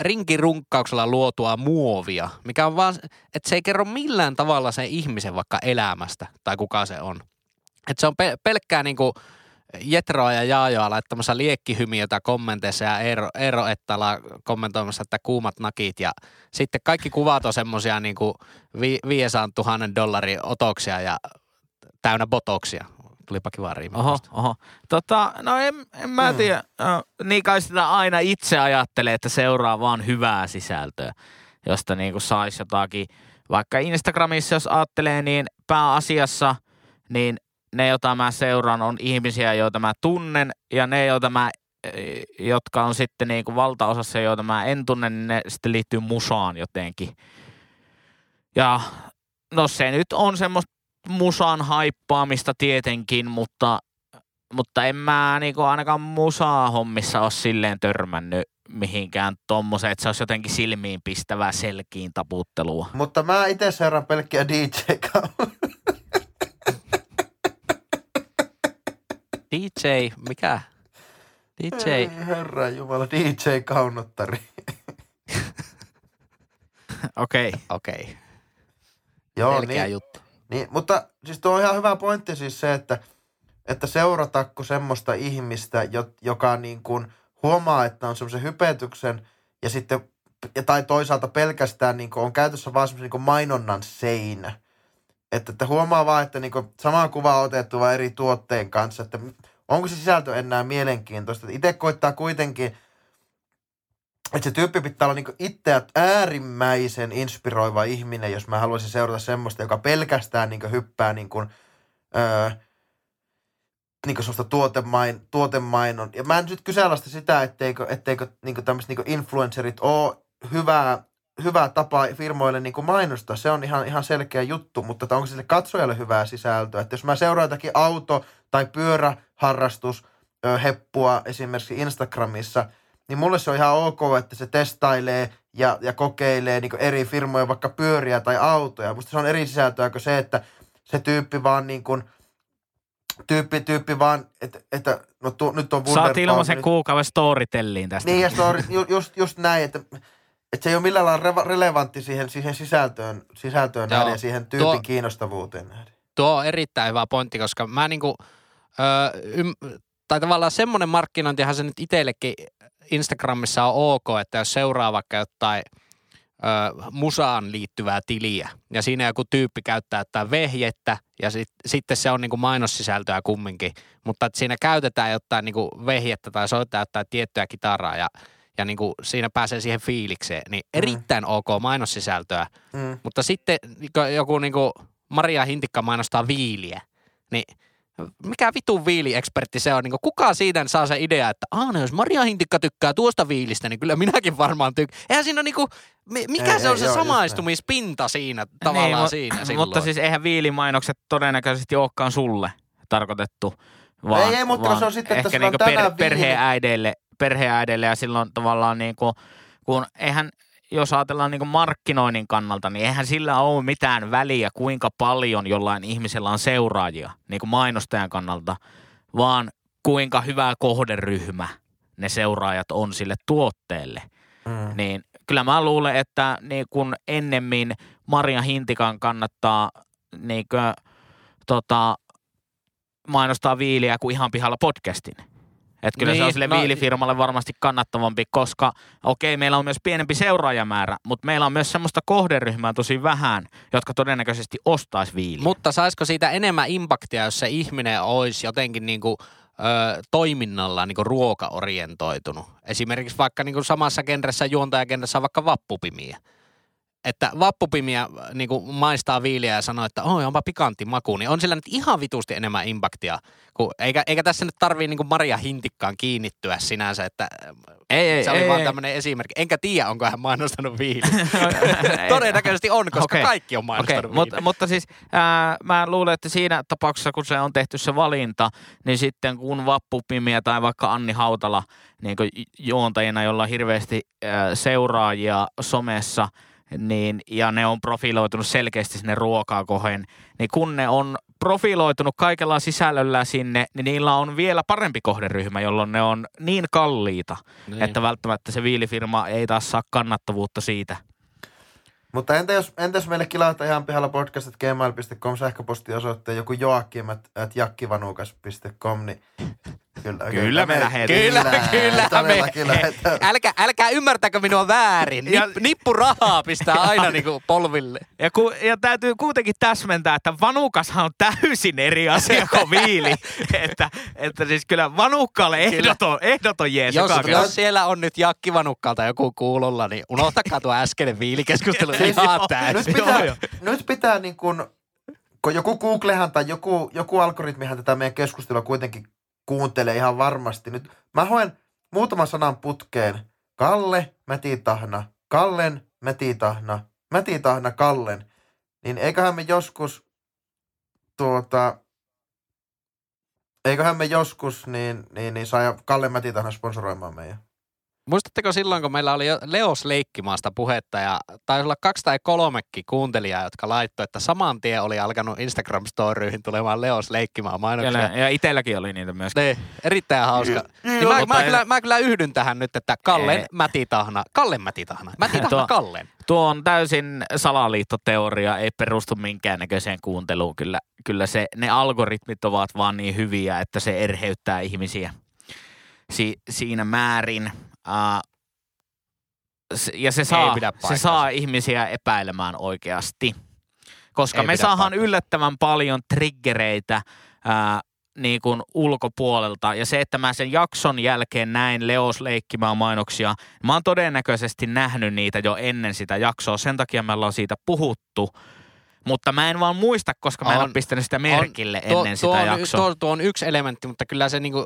rinkirunkkauksella luotua muovia, mikä on vaan, että se ei kerro millään tavalla sen ihmisen vaikka elämästä tai kuka se on. Että se on pe- pelkkää niin kuin, Jetroa ja Jaajoa laittamassa liekkihymiötä kommenteissa ja Eero, Eero Ettala kommentoimassa, että kuumat nakit ja sitten kaikki kuvat on semmosia niinku vi, 500 000 dollarin otoksia ja täynnä botoksia. Tulipa kiva riimi. Oho, oho. Tota, no en, en mä Mm. tiedä. No, niin kai sitä aina itse ajattelee, että seuraa vaan hyvää sisältöä, josta niinku saisi jotakin. Vaikka Instagramissa, jos ajattelee, niin pääasiassa, niin ne, joita mä seuraan, on ihmisiä, joita mä tunnen, ja ne, joita mä, eh, jotka on sitten niinku valtaosassa, joita mä en tunne, niin ne sitten liittyy musaan jotenkin. Ja no se nyt on semmoista musan haippaamista tietenkin, mutta, mutta en mä niinku ainakaan musaa hommissa ole silleen törmännyt mihinkään tommoseen, että se olisi jotenkin silmiin pistävää selkiin taputtelua. Mutta mä itse seuraan pelkkiä dj DJ, mikä? DJ, Ei, herra jumala, DJ-kaunottari. Okei. okei. Okay. Joo, Selkeä niin, juttu. niin, mutta siis tuo on ihan hyvä pointti siis se, että, että seuratakko semmoista ihmistä, jo, joka niin kuin huomaa, että on semmoisen hypetyksen ja sitten, ja tai toisaalta pelkästään niin kuin on käytössä vaan semmoisen niin kuin mainonnan seinä. Että, että huomaa vaan, että niinku sama kuva on otettu vaan eri tuotteen kanssa, että onko se sisältö enää mielenkiintoista. Itse koittaa kuitenkin, että se tyyppi pitää olla niinku itseä äärimmäisen inspiroiva ihminen, jos mä haluaisin seurata semmoista, joka pelkästään niinku hyppää niinku, öö, niinku semmoista tuotemain, tuotemainon. Ja mä en nyt kyseenalaista sitä, etteikö, etteikö niinku tämmöiset niinku influencerit ole hyvää, hyvä tapa firmoille niinku mainostaa. Se on ihan, ihan selkeä juttu, mutta että onko sille katsojalle hyvää sisältöä? Että jos mä seuraan jotakin auto- tai pyöräharrastus heppua esimerkiksi Instagramissa, niin mulle se on ihan ok, että se testailee ja, ja kokeilee niin eri firmoja, vaikka pyöriä tai autoja. Musta se on eri sisältöä kuin se, että se tyyppi vaan niin kuin, tyyppi, tyyppi vaan, että, että no tu, nyt on Saat ilmaisen nyt- kuukauden storytelliin tästä. Niin, ja story, ju, just, just näin, että, että se ei ole millään lailla relevantti siihen, siihen sisältöön, sisältöön Joo. nähden ja siihen tyypin Tuo- kiinnostavuuteen nähden. Tuo on erittäin hyvä pointti, koska mä niinku, ö, ym, tai tavallaan semmoinen markkinointihan se nyt itsellekin Instagramissa on ok, että jos seuraa vaikka jotain ö, musaan liittyvää tiliä ja siinä joku tyyppi käyttää jotain vehjettä ja sit, sitten se on niinku mainossisältöä kumminkin, mutta että siinä käytetään jotain niinku vehjettä tai soitetaan jotain tiettyä kitaraa ja, ja niinku siinä pääsee siihen fiilikseen, niin erittäin ok mainossisältöä, Mm. mutta sitten niinku joku niinku Maria Hintikka mainostaa viiliä, niin mikä vitun viiliekspertti se on? Niin kuka siitä saa se idea, että aah, no jos Maria Hintikka tykkää tuosta viilistä, niin kyllä minäkin varmaan tykkään. Eihän siinä ole niinku, mi- mikä Ei, se on ei, se joo, just samaistumispinta siinä tavallaan Niin, mu- siinä silloin. Mutta siis eihän viilimainokset todennäköisesti olekaan sulle tarkoitettu. Vaan, Ei, ei, mutta vaan se on sitten, että ehkä sulla on niinku tänään viili- perheäideille ja silloin tavallaan niinku, kun eihän, jos ajatellaan niinku markkinoinnin kannalta, niin eihän sillä ole mitään väliä, kuinka paljon jollain ihmisellä on seuraajia niin kuin mainostajan kannalta, vaan kuinka hyvä kohderyhmä ne seuraajat on sille tuotteelle Mm. niin kyllä mä luulen, että niin kun ennemmin Maria Hintikan kannattaa niin kuin, tota, mainostaa viiliä kuin ihan pihalla podcastin. Että kyllä niin, se Niin, on sille no- viilifirmalle varmasti kannattavampi, koska okei, meillä on myös pienempi seuraajamäärä, mutta meillä on myös semmoista kohderyhmää tosi vähän, jotka todennäköisesti ostaisi viiliä. Mutta saisiko siitä enemmän impaktia, jos se ihminen olisi jotenkin niinku, ö, toiminnalla niinku ruokaorientoitunut? Esimerkiksi vaikka niinku samassa genressä juontajagenressä on vaikka vappupimiä. Että vappupimiä niinku maistaa viiliä ja sanoo, että oi onpa pikantti maku, niin on sillä nyt ihan vitusti enemmän impaktia. Kun, eikä, eikä tässä nyt tarvii niinku Maria Hintikkaan kiinnittyä sinänsä, että ei, ei, se oli ei, vaan tämmöinen esimerkki. Enkä tiedä, onko hän mainostanut viiliä. Todennäköisesti on, koska Okei. kaikki on mainostanut mutta, viiliä. mutta siis ää, mä luulen, että siinä tapauksessa, kun se on tehty se valinta, niin sitten kun Vappupimiä tai vaikka Anni Hautala niin juontajina, jolla on hirveästi ää, seuraajia somessa, niin, ja ne on profiloitunut selkeästi sinne ruokaa kohen, niin kun ne on profiloitunut kaikella sisällöllä sinne, niin niillä on vielä parempi kohderyhmä, jolloin ne on niin kalliita, Niin. että välttämättä se viilifirma ei taas saa kannattavuutta siitä. Mutta entä jos, entä jos meille kilauta ihan pihalla podcast gmail.com sähköpostiosoitteen joku joakim at, at jakkivanukas.com, niin kyllä. Kyllä me lähetään. Kyllä, kyllä todella me- kyllä lähetään. Älkää, älkää ymmärtäkö minua väärin. Nip, Ja- nippu rahaa pistää aina niinku polville. Ja, ku, ja täytyy kuitenkin täsmentää, että vanukashan on täysin eri asia kuin viili. että, että siis kyllä vanukkaalle ehdoton, ehdoton jees. Jos, joka jos siellä on nyt Jakki Vanukkalta joku kuulolla, niin unohtakaa tuo äskeinen viilikeskustelu ihan nyt täysin. pitää, joo. nyt pitää niin kuin, kun joku Googlehan tai joku, joku algoritmihan tätä meidän keskustelua kuitenkin kuuntelee ihan varmasti. Nyt mä hoen muutaman sanan putkeen. Kalle, Mätitahna, Kallen, Mätitahna, Mätitahna, Kallen. Niin eiköhän me joskus tuota, eiköhän me joskus niin, niin, niin saa Kalle Mätitahna sponsoroimaan meidän. Muistatteko silloin, kun meillä oli jo Leos Leikkimaasta puhetta ja taisi olla kaksi tai kolmekin kuuntelijaa, jotka laittoi, että saman tien oli alkanut Instagram-storyihin tulemaan Leos Leikkimaan mainoksia. Ja, ja itselläkin oli niitä myös. Niin, erittäin hauska. Niin Joo, mä, mä, ei- kyllä, mä kyllä yhdyn tähän nyt, että Kallen Ei. mätitahna, Kallen mätitahna, mätitahna Tuo- Kallen. Tuo on täysin salaliittoteoria, ei perustu minkäännäköiseen kuunteluun. Kyllä, kyllä se, ne algoritmit ovat vaan niin hyviä, että se erheyttää ihmisiä si, siinä määrin. Uh, ja se saa, se saa ihmisiä epäilemään oikeasti. koska Ei me saadaan yllättävän paljon triggereitä ää, niin kuin ulkopuolelta. Ja se, että mä sen jakson jälkeen näin Leos leikkimään mainoksia, mä oon todennäköisesti nähnyt niitä jo ennen sitä jaksoa. Sen takia me ollaan siitä puhuttu. Mutta mä en vaan muista, koska mä en On- ole pistänyt sitä merkille tuo, ennen tuo sitä on, y- jaksoa. Tuo, tuo on yksi elementti, mutta kyllä se, niinku,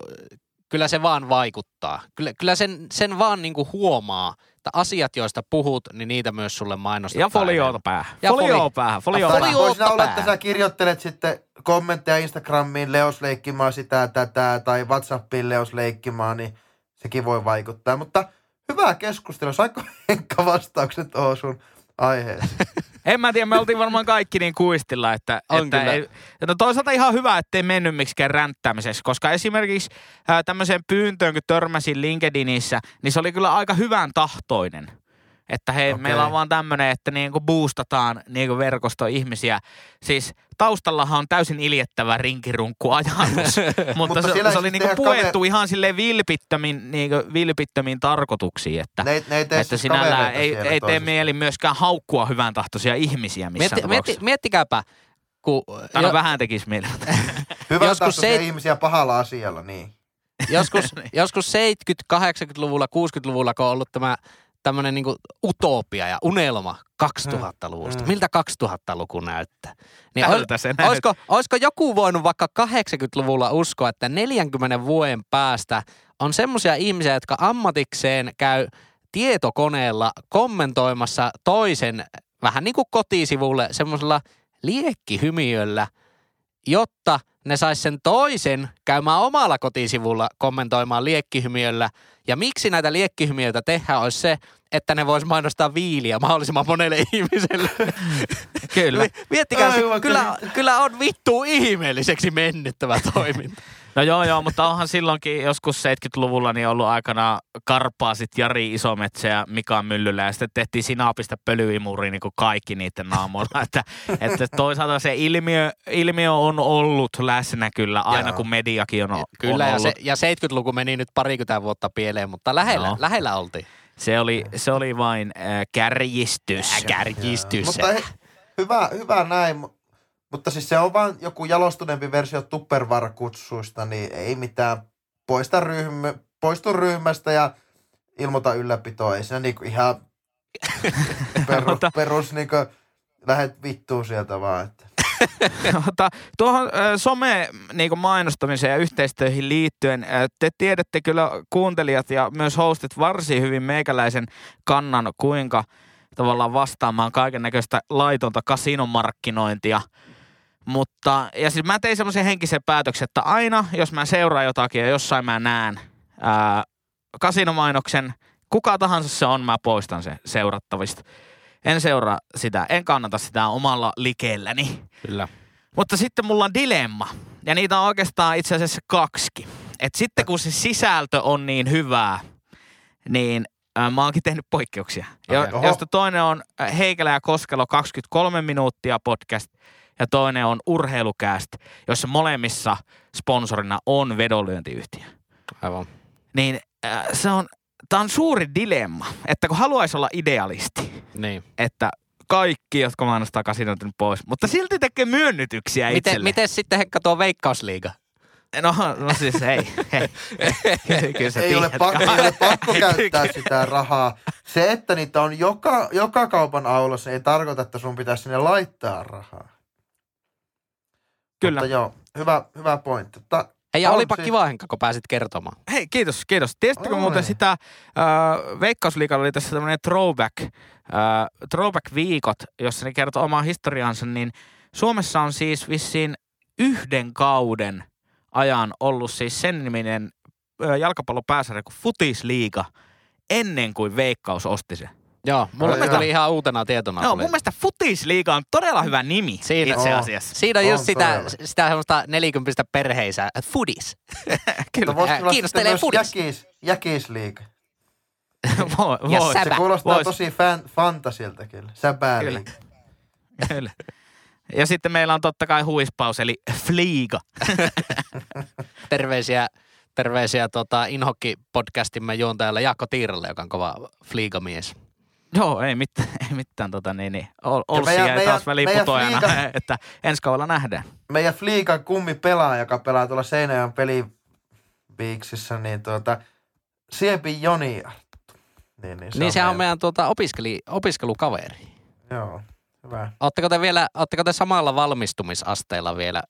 kyllä se vaan vaikuttaa. Kyllä, kyllä sen, sen vaan niinku huomaa, että asiat, joista puhut, niin niitä myös sulle mainostetaan. Ja folioota päähän. Ja Folioa foli- päähän. Folioa Tai päähän. Folio- voi siinä olla, että päähän. sä kirjoittelet sitten kommentteja Instagramiin Leos leikkimään sitä tätä tai Whatsappiin Leos leikkimään, niin sekin voi vaikuttaa. Mutta hyvää keskustelua. Saiko Henkka vastaukset tuohon sun aiheeseen? En mä tiedä, me oltiin varmaan kaikki niin kuistilla, että, On että kyllä. ei, no toisaalta ihan hyvä, ettei mennyt miksikään ränttämiseksi, koska esimerkiksi ää, tämmöiseen pyyntöön, kun törmäsin LinkedInissä, niin se oli kyllä aika hyvän tahtoinen. Että hei, Okei. meillä on vaan tämmöinen, että niinku boostataan niinku verkosto ihmisiä. Siis taustallahan on täysin iljettävä rinkirunkku-ajatus, mutta, Mutta se, se oli siis niinku tehdä puettu kaver- ihan silleen vilpittömin, niinku vilpittömin tarkoituksiin, että, Ne, ne ei tee että siis sinällään ei, ei tee mieli myöskään haukkua hyvän tahtoisia ihmisiä missään Mietti, mietti, miettikääpä, kun no jo- vähän tekisi mieli. Hyvän joskus se- ihmisiä pahalla asialla, niin. joskus, joskus 70-, 80-luvulla, 60-luvulla, kun on ollut tämä tämmöinen niin utopia ja unelma 2000-luvusta. Mm. Miltä 2000-luku näyttää? Niin Tältä se näyttää. olisiko, olisiko joku voinut vaikka 80-luvulla uskoa, että 40 vuoden päästä on semmoisia ihmisiä, jotka ammatikseen käy tietokoneella kommentoimassa toisen vähän niin kuin kotisivulle semmoisella liekkihymiöllä, jotta ne sais sen toisen käymään omalla kotisivulla kommentoimaan liekkihymiöllä. Ja miksi näitä liekkihymiöitä tehdään olisi se, että ne vois mainostaa viiliä mahdollisimman monelle ihmiselle. Kyllä. Mi- Miettikää, Aivan kyllä, kyllä on vittu ihmeelliseksi mennyt tämä toiminta. No joo, joo, mutta onhan silloinkin joskus 70-luvulla niin ollut aikana karpaasit Jari Isometsä ja Mika Myllylä ja sitten tehtiin sinapista pölyimuri niin kuin kaikki niiden naamoilla. että, että toisaalta se ilmiö, ilmiö on ollut läsnä kyllä aina Joo. kun mediakin on, Kyllä, on ja, ollut. se, ja 70-luku meni nyt parikymmentä vuotta pieleen, mutta lähellä, No. lähellä oltiin. Se oli, se oli vain äh, kärjistys. Kärjistys. Mutta he, hyvä, hyvä näin, mu- mutta siis se on vaan joku jalostuneempi versio Tupperware-kutsuista, niin ei mitään. Poista ryhmä, poistu ryhmästä ja ilmoita ylläpitoa. Ei se niinku ihan perus, perus niinku, lähet vittuun sieltä vaan. Että. Mutta tuohon ö, some niin mainostamiseen ja yhteistyöihin liittyen, te tiedätte kyllä kuuntelijat ja myös hostit varsin hyvin meikäläisen kannan, kuinka tavallaan vastaamaan kaiken näköistä laitonta kasinomarkkinointia. Mutta, ja siis mä tein semmoisen henkisen päätöksen, että aina, jos mä seuraan jotakin ja jossain mä näen kasinomainoksen, kuka tahansa se on, mä poistan sen seurattavista. En seuraa sitä, en kannata sitä omalla likeelläni. Kyllä. Mutta sitten mulla on dilemma, ja niitä on oikeastaan itse asiassa kaksi. Et sitten kun se sisältö on niin hyvää, niin äh, mä oonkin tehnyt poikkeuksia. Jo, josta toinen on äh, Heikelä ja Koskelo 23 minuuttia podcast, ja toinen on Urheilukääst, jossa molemmissa sponsorina on vedonlyöntiyhtiö. Aivan. Niin äh, se on, tää on suuri dilemma, että kun haluaisi olla idealisti, Niin. että kaikki, jotka mainostaa kasinoita nyt pois, mutta silti tekee myönnytyksiä Miten, itselle. miten sitten Henkka tuo veikkausliiga? No, no siis hei, hei. Kyllä, kyllä sä Ei ole, pakko, ei ole pakko käyttää sitä rahaa. Se, että niitä on joka, joka kaupan aulassa, ei tarkoita, että sun pitäisi sinne laittaa rahaa. Kyllä. Mutta joo, hyvä, hyvä pointti. Hei, ja olipa se- kiva Henkka, kun pääsit kertomaan. Hei, kiitos, kiitos. Tiesittekö muuten sitä, äh, Veikkausliikalla oli tässä tämmöinen throwback, äh, throwback-viikot, jossa ne kertoo omaa historiansa, niin Suomessa on siis vissiin yhden kauden ajan ollut siis sen niminen äh, jalkapallopääsarja kuin Futisliiga ennen kuin Veikkaus osti se. Joo, no, joo. oli ihan uutena tietona. No, tuli. mun mielestä Futisliiga on todella hyvä nimi Siinä- itse asiassa. Siinä on On just sitä, todella. sitä semmoista nelikymppistä perheisää. Mutta voisi Äh, kiinnostelee foodies. jäkis, jäkisliiga. voi, Ja voi. sä- Se Säbä. kuulostaa Vois. tosi fan, fantasilta kyllä. Säbää Kyllä. Kyllä. Ja sitten meillä on totta kai huispaus, eli Fliiga. Terveisiä, terveisiä tota, Inhokki-podcastimme juontajalle Jaakko Tiiralle, joka on kova fliigamies. Joo, ei mitään, ei mitään tota niin, niin. Ol- Olssi meidän- jäi meidän- taas väliin meidän putojana, liiga- että ensi kaudella nähdään. Meidän Fliikan kummi pelaaja, joka pelaa tuolla Seinäjoen peliviiksissä, niin tuota, Siepi Joni. Niin, niin, se niin on sehän on meidän- meidän tuota, opiskeli, opiskelukaveri. Joo, hyvä. Oletteko te vielä, oletteko te samalla valmistumisasteella vielä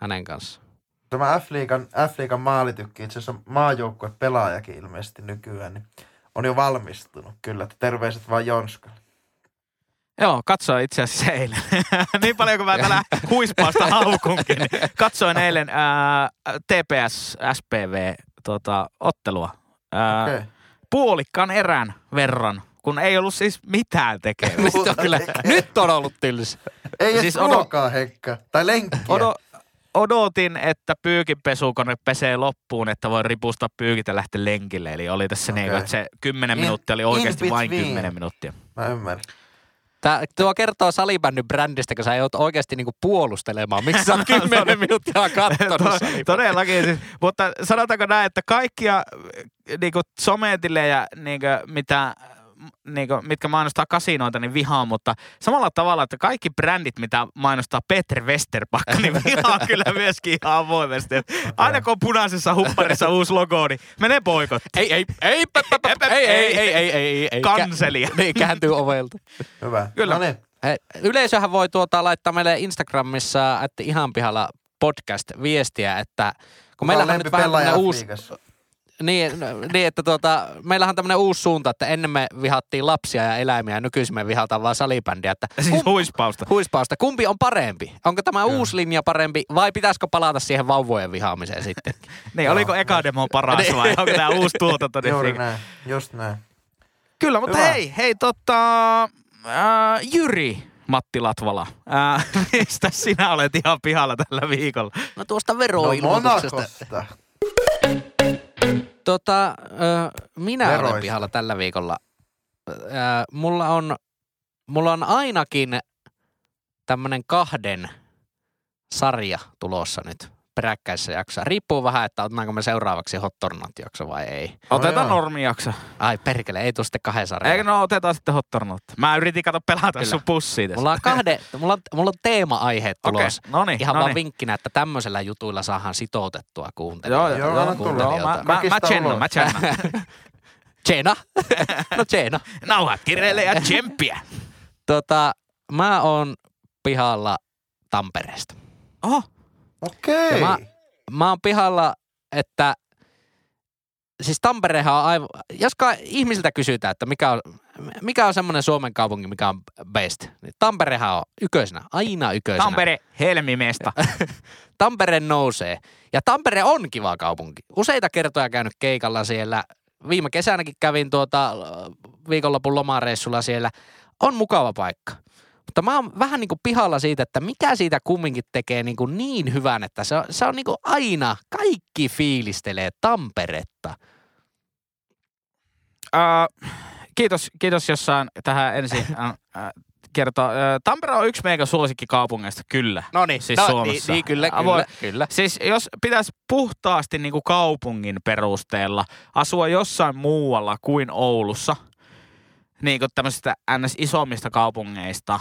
hänen kanssaan? Tämä F-liigan, F-liigan maalitykki, itse asiassa maajoukkue pelaajakin ilmeisesti nykyään, niin on jo valmistunut kyllä. Että terveiset vaan Jonskalle. Joo, katsoin itse asiassa eilen. niin paljon kuin mä täällä huispausta haukunkin. Niin katsoin eilen ää, TPS SPV tota, ottelua. Ää, Okei. Puolikkaan erän verran, kun ei ollut siis mitään tekemistä. nyt, on kyllä, nyt on ollut tylsä. Ei edes Siis odo- ruokaa, Henkka. Tai lenkkiä. Odo, odotin, että pyykinpesukone pesee loppuun, että voi ripustaa pyykit ja lähteä lenkille. Eli oli tässä Okei. niin, että se 10 In- minuuttia oli oikeasti vain between. 10 minuuttia. Mä ymmärrän. Tää, tuo kertoo salibändyn brändistä, kun sä joudut oikeasti niinku puolustelemaan. Miksi sä oot kymmenen minuuttia kattonut To-? Todellakin. Siis, mutta sanotaanko näin, että kaikkia niinku, sometilejä, niinku, mitä, niinku, mitkä mainostaa kasinoita, niin vihaan, mutta samalla tavalla, että kaikki brändit, mitä mainostaa Petri Westerbakka, niin vihaan kyllä myöskin ihan avoimesti. Aina kun on punaisessa hupparissa uusi logo, niin menee boikotti. Ei, ei, ei, pä, pä, pä, ei, ei, ei, ei, ei, ei. Kanselia. Kä- niin, kääntyy ovelta. Hyvä. Kyllä. No niin. Yleisöhän voi tuota laittaa meille Instagramissa, että ihan pihalla podcast viestiä, että kun meillähän on nyt vähän uusi, niin, niin, että tuota, meillähän on tämmöinen uusi suunta, että ennen me vihattiin lapsia ja eläimiä ja nykyisin me vihataan vaan salibändiä. Että Siis huispausta. huispausta. Kumpi on parempi? Onko tämä uusi linja parempi vai pitäisikö palata siihen vauvojen vihaamiseen sitten? Niin, oliko eka demo paras vai onko tämä uusi tuotanto? Juuri siinä? näin. Just näin. Kyllä, mutta Hyvä. hei, hei tota, ää, Jyri Matti Latvala, ää, mistä sinä olet ihan pihalla tällä viikolla? No tuosta No veroilmoituksesta. Monakosta. Tota, minä olen Veroista. pihalla tällä viikolla. Mulla on, mulla on ainakin tämmönen kahden sarja tulossa nyt peräkkäisessä jaksossa. Riippuu vähän, että otetaanko me seuraavaksi Hot Tornat jakso vai ei. Otetaan joo. normijakso. Ai perkele, ei tuu sitten kahden sarjan. Eikö no otetaan sitten hottornut. Mä yritin kato pelata Kyllä. sun pussiin tässä. Mulla on, kahde, mulla on, mulla on teema-aiheet Okei, tulossa. no niin, Ihan no vaan niin. vinkkinä, että tämmöisellä jutuilla saadaan sitoutettua kuuntelijoita. joo, Joo, joo, joo, mä, mä, mä tsennan, mä tsennan. Tsena. no tsena. Nauhat kireille ja tsemppiä. Tota, mä oon pihalla Tampereesta. Oho, Okei. Ja mä- Mä oon pihalla, että siis Tamperehan on aivan, jos ihmisiltä kysytään, että mikä on, mikä on semmoinen Suomen kaupunki, mikä on best, niin Tamperehan on ykkösenä, aina ykkösenä. Tampere helmimesta. Tampere nousee. Ja Tampere on kiva kaupunki. Useita kertoja käynyt keikalla siellä. Viime kesänäkin kävin tuota viikonlopun lomareissulla siellä. On mukava paikka. Mutta mä oon vähän niin kuin pihalla siitä, että mikä siitä kumminkin tekee niin, kuin niin hyvän, että se on, se on niin kuin aina, kaikki fiilistelee Tamperetta. Uh, kiitos, kiitos jossain tähän ensin uh, kertoa. Uh, Tampere on yksi meidän suosikkikaupungeista, kyllä. No niin, Siis no, Suomessa. Niin, niin kyllä, Avoin- kyllä, kyllä. Siis jos pitäisi puhtaasti niin kuin kaupungin perusteella asua jossain muualla kuin Oulussa, niin kuin tämmöisistä ns. isommista kaupungeista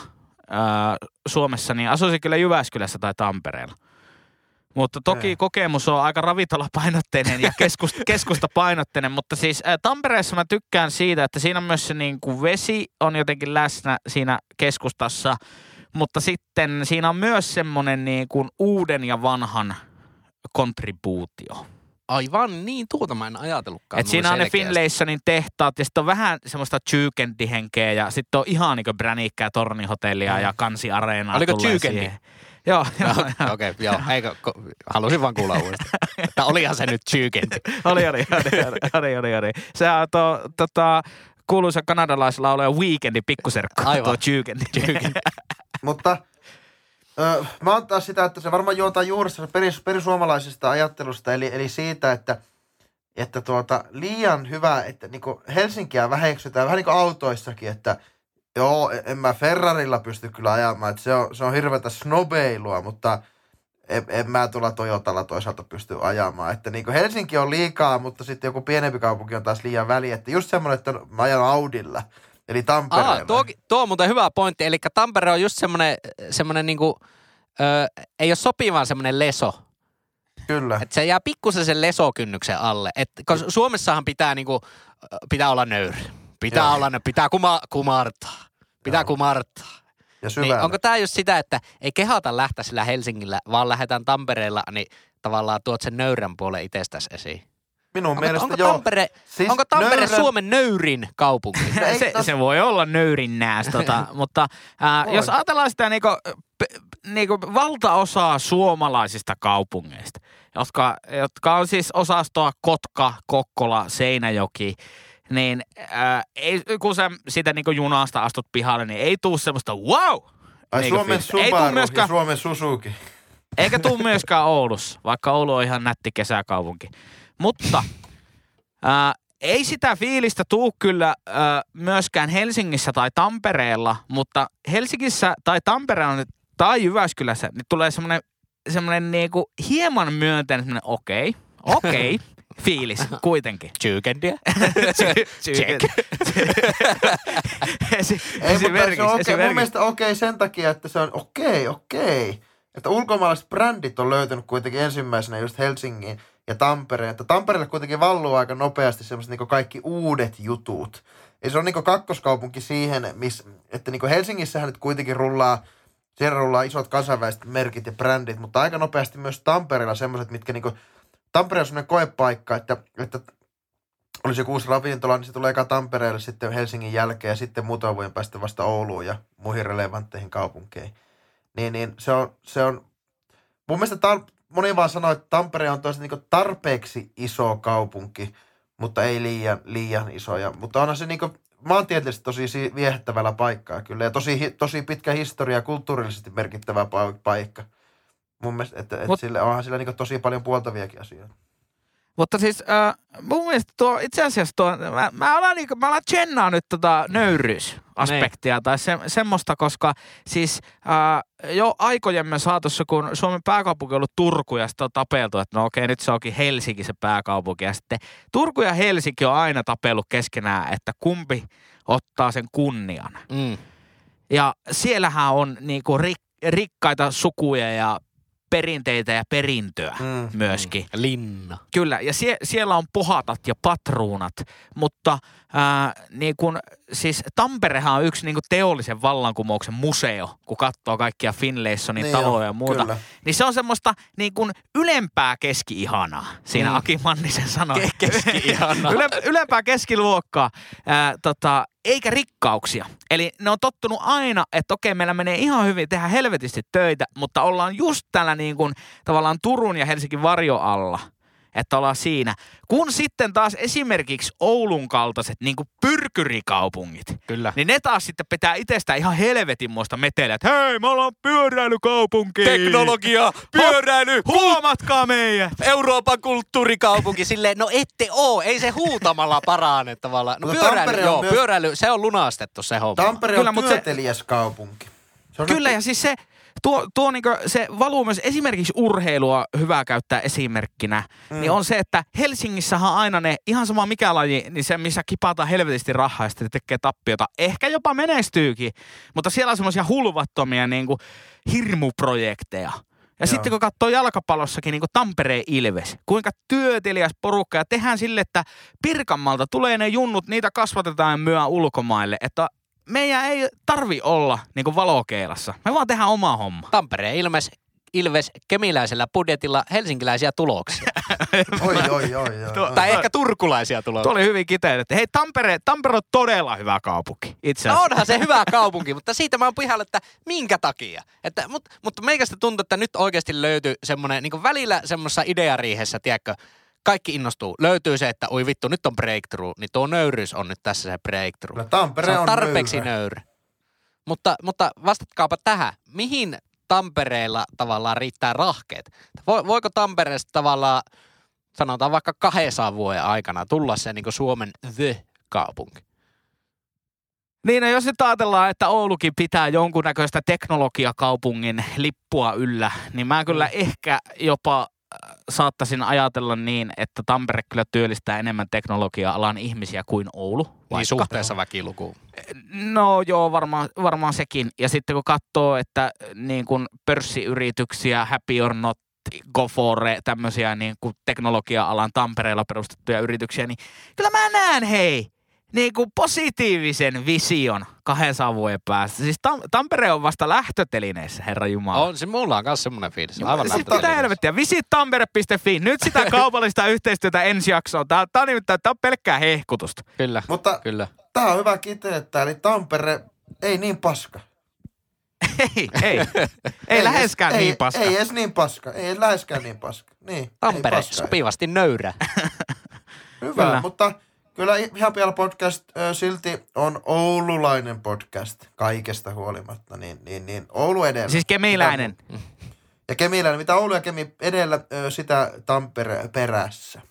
ää, Suomessa, niin asuisin kyllä Jyväskylässä tai Tampereella. Mutta toki Ei. kokemus on aika ravintolapainotteinen ja keskus, keskustapainotteinen, mutta siis ää, Tampereessa mä tykkään siitä, että siinä on myös se niin kuin vesi on jotenkin läsnä siinä keskustassa, mutta sitten siinä on myös semmoinen niin kuin uuden ja vanhan kontribuutio. Aivan niin, tuota mä en ajatellutkaan. Et siinä on ne selkeästi. Finlaysonin tehtaat ja sitten on vähän semmoista Chyykendihenkeä ja sitten on ihan niinku bränikkää tornihotellia Mm. ja kansiareenaa. Oliko Chyykendi? siihen. Joo, joo, joo. Okei, okay, joo. Eikö, ko- halusin vaan kuulla uudestaan. että olihan se nyt Chyykendi. oli, oli, oli, oli, oli, oli, oli. Se on tuo, tota, kuuluisa kanadalaislaulaja Weekendin pikkuserkku, Aivan. tuo Chyykendi. Mutta mä oon taas sitä, että se varmaan juontaa juurissa peris, perisuomalaisesta ajattelusta, eli, eli siitä, että, että tuota, liian hyvä, että niinku Helsinkiä väheksytään, vähän niin kuin autoissakin, että joo, en mä Ferrarilla pysty kyllä ajamaan, että se on, se on hirveätä snobeilua, mutta en, en mä tuolla Toyotalla toisaalta pysty ajamaan. Että niin Helsinki on liikaa, mutta sitten joku pienempi kaupunki on taas liian väliä. Että just semmoinen, että mä ajan Audilla. Eli Tampereella. Aa, tuo, tuo on muuten hyvä pointti. Eli Tampere on just semmoinen, semmoinen niinku, ö, ei ole sopivan semmoinen leso. Kyllä. Että se jää pikkusen sen lesokynnyksen alle. Et, koska Suomessahan pitää, niinku, pitää olla nöyri. Pitää Joo. olla, pitää kuma, kumartaa. Pitää Joo. kumartaa. Ja syvällä. Niin, onko tämä just sitä, että ei kehata lähteä sillä Helsingillä, vaan lähdetään Tampereella, niin tavallaan tuot sen nöyrän puolen itsestäsi esiin? Minun Onko, mielestä onko, joo. Tampere, Siis onko Tampere nöyrän- Suomen nöyrin kaupunki? Se, se voi olla nöyrinnääs, tota, mutta ää, Voi. jos ajatellaan sitä niinku, niinku valtaosaa suomalaisista kaupungeista, jotka, jotka on siis osastoa Kotka, Kokkola, Seinäjoki, niin ää, ei, kun sä sitä niinku junasta astut pihalle, niin ei tuu semmoista wow! Ai niinku Suomen fiilistä. Ei tuu Subaru ja myöskään, Suomen Suzuki. eikä tuu myöskään Oulussa, vaikka Oulu on ihan nätti kesäkaupunki. Mutta ää, ei sitä fiilistä tuu kyllä ää, myöskään Helsingissä tai Tampereella, mutta Helsingissä tai Tampereella tai Jyväskylässä niin tulee semmoinen semmoinen niinku hieman myönteinen semmoinen okei, okei, fiilis kuitenkin. Chyykendiä. Check. Esi- Ei, mutta se esimerkiksi, on okei. Mun mielestä okei sen takia, että se on okei, okei. Että ulkomaalaiset brändit on löytynyt kuitenkin ensimmäisenä just Helsingiin ja Tampereen. Että Tampereelle kuitenkin valluu aika nopeasti semmoiset niinku kaikki uudet jutut. Ja se on niinku kakkoskaupunki siihen, miss, että niinku Helsingissähän nyt kuitenkin rullaa, siellä rullaa isot kansainväliset merkit ja brändit, mutta aika nopeasti myös Tampereella semmoiset, mitkä niinku, Tampere on semmoinen koepaikka, että, että olisi joku uusi ravintola, niin se tulee eka Tampereelle sitten Helsingin jälkeen ja sitten muutaman vuoden päästä vasta Ouluun ja muihin relevantteihin kaupunkeihin. Niin, niin se on, se on mun mielestä moni vaan sanoo, että Tampere on tosi niin tarpeeksi iso kaupunki, mutta ei liian, liian iso. Ja, mutta onhan se niin maantieteellisesti tosi si- viehättävällä paikkaa kyllä ja tosi, tosi pitkä historia ja kulttuurillisesti merkittävä pa- paikka. Mun mielestä, että, että Mut- sille, onhan sillä niin tosi paljon puoltaviakin asioita. Mutta siis äh, mun mielestä tuo, itse asiassa tuo, mä, mä alan, niinku, mä alan tsennaa nyt tota nöyryysaspektia tai se, semmoista, koska siis äh, jo aikojemme saatossa, kun Suomen pääkaupunki on ollut Turku ja sitten on tapeltu, että no okei, nyt se onkin Helsinki se pääkaupunki ja sitten Turku ja Helsinki on aina tapellut keskenään, että kumpi ottaa sen kunnian. Mm. Ja siellähän on niinku rik, rikkaita sukuja ja perinteitä ja perintöä Mm. myöskin. Linna. Kyllä, ja sie, siellä on pohatat ja patruunat, mutta ää, niin kun, siis Tamperehan on yksi niin kun teollisen vallankumouksen museo, kun katsoo kaikkia Finlaysonin Niin taloja ja muuta. kyllä. Niin se on semmoista niin kun ylempää keski-ihanaa, siinä Mm. Aki Mannisen sanoi. Ke-. Yle, ylempää keskiluokkaa, ää, tota, eikä rikkauksia. Eli ne on tottunut aina, että okei, meillä menee ihan hyvin tehdä helvetisti töitä, mutta ollaan just tällä niin kuin, tavallaan Turun ja Helsingin varjo alla että ollaan siinä. Kun sitten taas esimerkiksi Oulun kaltaiset niin kuin pyrkyrikaupungit, Kyllä. niin ne taas sitten pitää itsestään ihan helvetinmoista meteliä, että hei, me ollaan pyöräilykaupunki. Teknologia, pyöräily, Huomatkaa meidät. Euroopan kulttuurikaupunki. Silleen, no ette oo, ei se huutamalla parane tavallaan. No Mutta pyöräily, Tampere on joo, myös- pyöräily, se on lunastettu se homma. Tampere Kyllä, on mutta se- työtelijäs kaupunki. Se on Kyllä, nyt- ja siis se, tuo, tuo niinku, se valuu myös esimerkiksi urheilua hyvää käyttää esimerkkinä, mm. niin on se, että Helsingissähän aina ne, ihan sama mikä laji, niin se missä kipataan helvetisti rahaa ja sitten tekee tappiota, ehkä jopa menestyykin, mutta siellä on semmoisia hulvattomia niinku hirmuprojekteja. Ja Joo. sitten kun katsoo jalkapallossakin niin kuin Tampereen Ilves, kuinka työtelijäs porukka ja tehdään sille, että Pirkanmalta tulee ne junnut, niitä kasvatetaan ja myö ulkomaille, että meidän ei tarvi olla niin kuin valokeilassa. Me vaan tehdään oma homma. Tampereen Ilves, Ilves kemiläisellä budjetilla helsinkiläisiä tuloksia. Oi, oi, oi, oi. Tuo- oi. tai ehkä turkulaisia Tuo tuloksia. oli hyvin kiteytetty. Hei, Tampere, Tampere on todella hyvä kaupunki, itse No asiassa. onhan se hyvä kaupunki, mutta siitä mä oon pihalla, että minkä takia. Että, mut, mutta meikästä tuntuu, että nyt oikeasti löytyy semmoinen, niin välillä semmoisessa ideariihessä, tiedätkö, kaikki innostuu. Löytyy se, että oi vittu, nyt on breakthrough, niin tuo nöyryys on nyt tässä se breakthrough. Kyllä Tampere se on on tarpeeksi nöyrä. nöyrä. Mutta, mutta vastatkaapa tähän. Mihin Tampereella tavallaan riittää rahkeet? Vo, voiko Tampereesta tavallaan, sanotaan vaikka 200 vuoden aikana, tulla se niin Suomen the-kaupunki? Niin, no jos nyt ajatellaan, että Oulukin pitää jonkunnäköistä teknologiakaupungin lippua yllä, niin mä kyllä Mm. ehkä jopa saattaisin ajatella niin, että Tampere kyllä työllistää enemmän teknologia-alan ihmisiä kuin Oulu. Niin vaikka. suhteessa väkilukuun. No joo, varmaan, varmaan sekin. Ja sitten kun katsoo, että niin kuin pörssiyrityksiä, Happy or Not, Gofore, tämmöisiä niin kuin teknologia-alan Tampereella perustettuja yrityksiä, niin kyllä mä näen hei, niin kuin positiivisen vision 200 vuoden päästä. Siis Tam- Tampere on vasta lähtötelineissä, herra Jumala. On, se mulla on myös semmoinen fiilis. Aivan Siis lähtötelineissä. mitä helvettiä, visittampere.fi, nyt sitä kaupallista yhteistyötä ensi jaksoon. Tää, tää on nimittäin, tää on pelkkää hehkutusta. Kyllä, Mutta kyllä. tää on hyvä kiteyttää, eli Tampere ei niin paska. Ei, ei, ei läheskään niin ei, paska. Ei edes niin paska. Ei läheskään niin paska. Niin, Tampere, ei paska. sopivasti nöyrä. Hyvä, Kyllä. mutta kyllä ihan vielä podcast ö, silti on oululainen podcast kaikesta huolimatta. Niin, niin, niin Oulu edellä. Siis kemiläinen. Ja Kemiläinen, mitä Oulu ja Kemi edellä, ö, sitä Tampere perässä.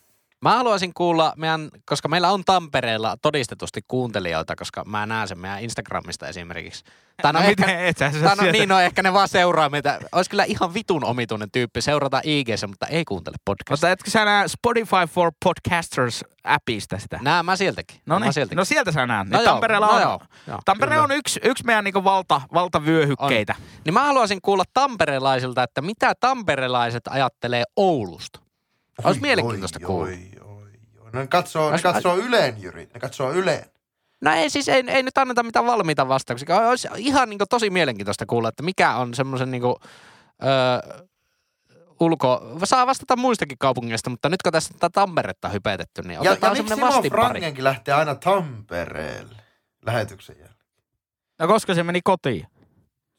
Mä haluaisin kuulla meidän, koska meillä on Tampereella todistetusti kuuntelijoita, koska mä näen sen meidän Instagramista esimerkiksi. Tai no, No ehkä, et sä tai no, niin, no ehkä ne vaan seuraa meitä. Olisi kyllä ihan vitun omituinen tyyppi seurata IGssä, mutta ei kuuntele podcastia. Mutta etkö sä näe Spotify for Podcasters appista sitä? Näen mä sieltäkin. No Mä niin, sieltäkin. no sieltä sä näet. No joo, Tampereella no on, joo, joo, Tampere kyllä. on yksi, yksi meidän niinku valta, valtavyöhykkeitä. Niin mä haluaisin kuulla tamperelaisilta, että mitä tamperelaiset ajattelee Oulusta. Olisi Oi, mielenkiintoista oi, kuulla. Oi, oi, oi. Ne katsoo, ne katsoo Yleen, Jyri. Ne katsoo Yleen. No ei siis, ei, ei nyt anneta mitään valmiita vastauksia. Olisi ihan niin tosi mielenkiintoista kuulla, että mikä on semmoisen niin öö, ulko... Saa vastata muistakin kaupungeista, mutta nyt kun tässä tätä Tamperetta hypetetty, niin Ja, ja otetaan miksi semmoinen vastinpari. Frangenkin lähtee aina Tampereelle lähetyksen jälkeen? No koska se meni kotiin.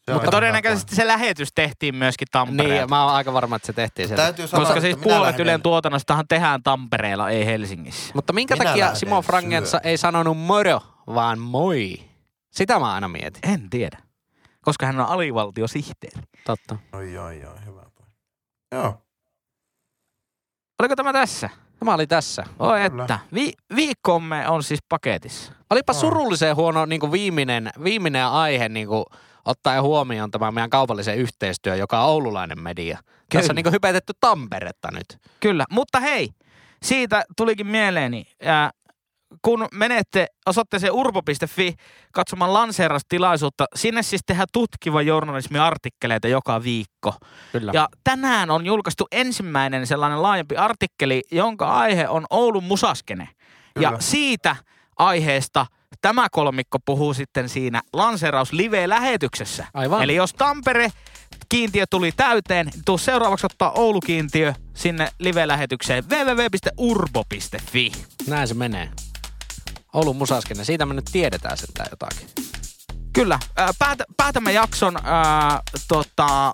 On Mutta todennäköisesti se lähetys tehtiin myöskin Tampereella. Niin, mä oon aika varma, että se tehtiin hyvä. sieltä. Täytyy sanoa, koska siis puolet lähden- Ylen tuotannostahan tehdään Tampereella, ei Helsingissä. Mutta minkä Minä takia Simo Frangensa ei sanonut moro, vaan moi? Sitä mä aina mietin. En tiedä. Koska hän on alivaltiosihteeri. Totta. Oi, oi, oi, hyvä. Joo. Oliko tämä tässä? Tämä oli tässä. Oi Kyllä. että. Vi- viikkomme on siis paketissa. Olipa On. surullisen huono niin kuin viimeinen, viimeinen aihe niin kuin, ottaen huomioon tämä meidän kaupallisen yhteistyö, joka on oululainen media. Tässä Kyllä. on niin hypetetty Tamperetta nyt. Kyllä, mutta hei, siitä tulikin mieleeni, ää, kun menette osoitteeseen urpo.fi katsomaan lanseeraustilaisuutta, sinne siis tehdään tutkiva journalismi-artikkeleita joka viikko. Kyllä. Ja tänään on julkaistu ensimmäinen sellainen laajempi artikkeli, jonka aihe on Oulun musaskene. Ja Kyllä. siitä aiheesta tämä kolmikko puhuu sitten siinä lanseeraus live-lähetyksessä. Aivan. Eli jos Tampere kiintiö tuli täyteen, niin tuu seuraavaksi ottaa Oulu-kiintiö sinne live-lähetykseen www.urbo.fi. Näin se menee. Oulun musaskenne. Siitä me nyt tiedetään sentään jotakin. Kyllä, ää, päätä, päätämme jakson ää, tota,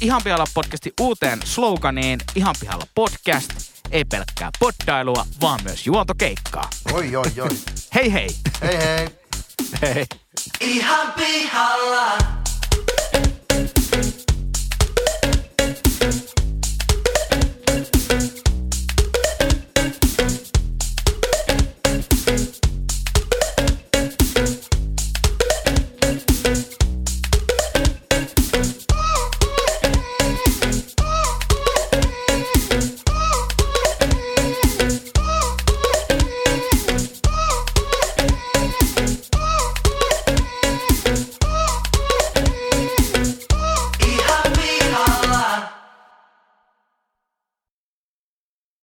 Ihan pihalla podcastin uuteen sloganiin Ihan pihalla podcast. Ei pelkkää poddailua, vaan myös juontokeikkaa. Oi, oi, oi. Hei hei! hei, hei. Hei. Ihan pihalla.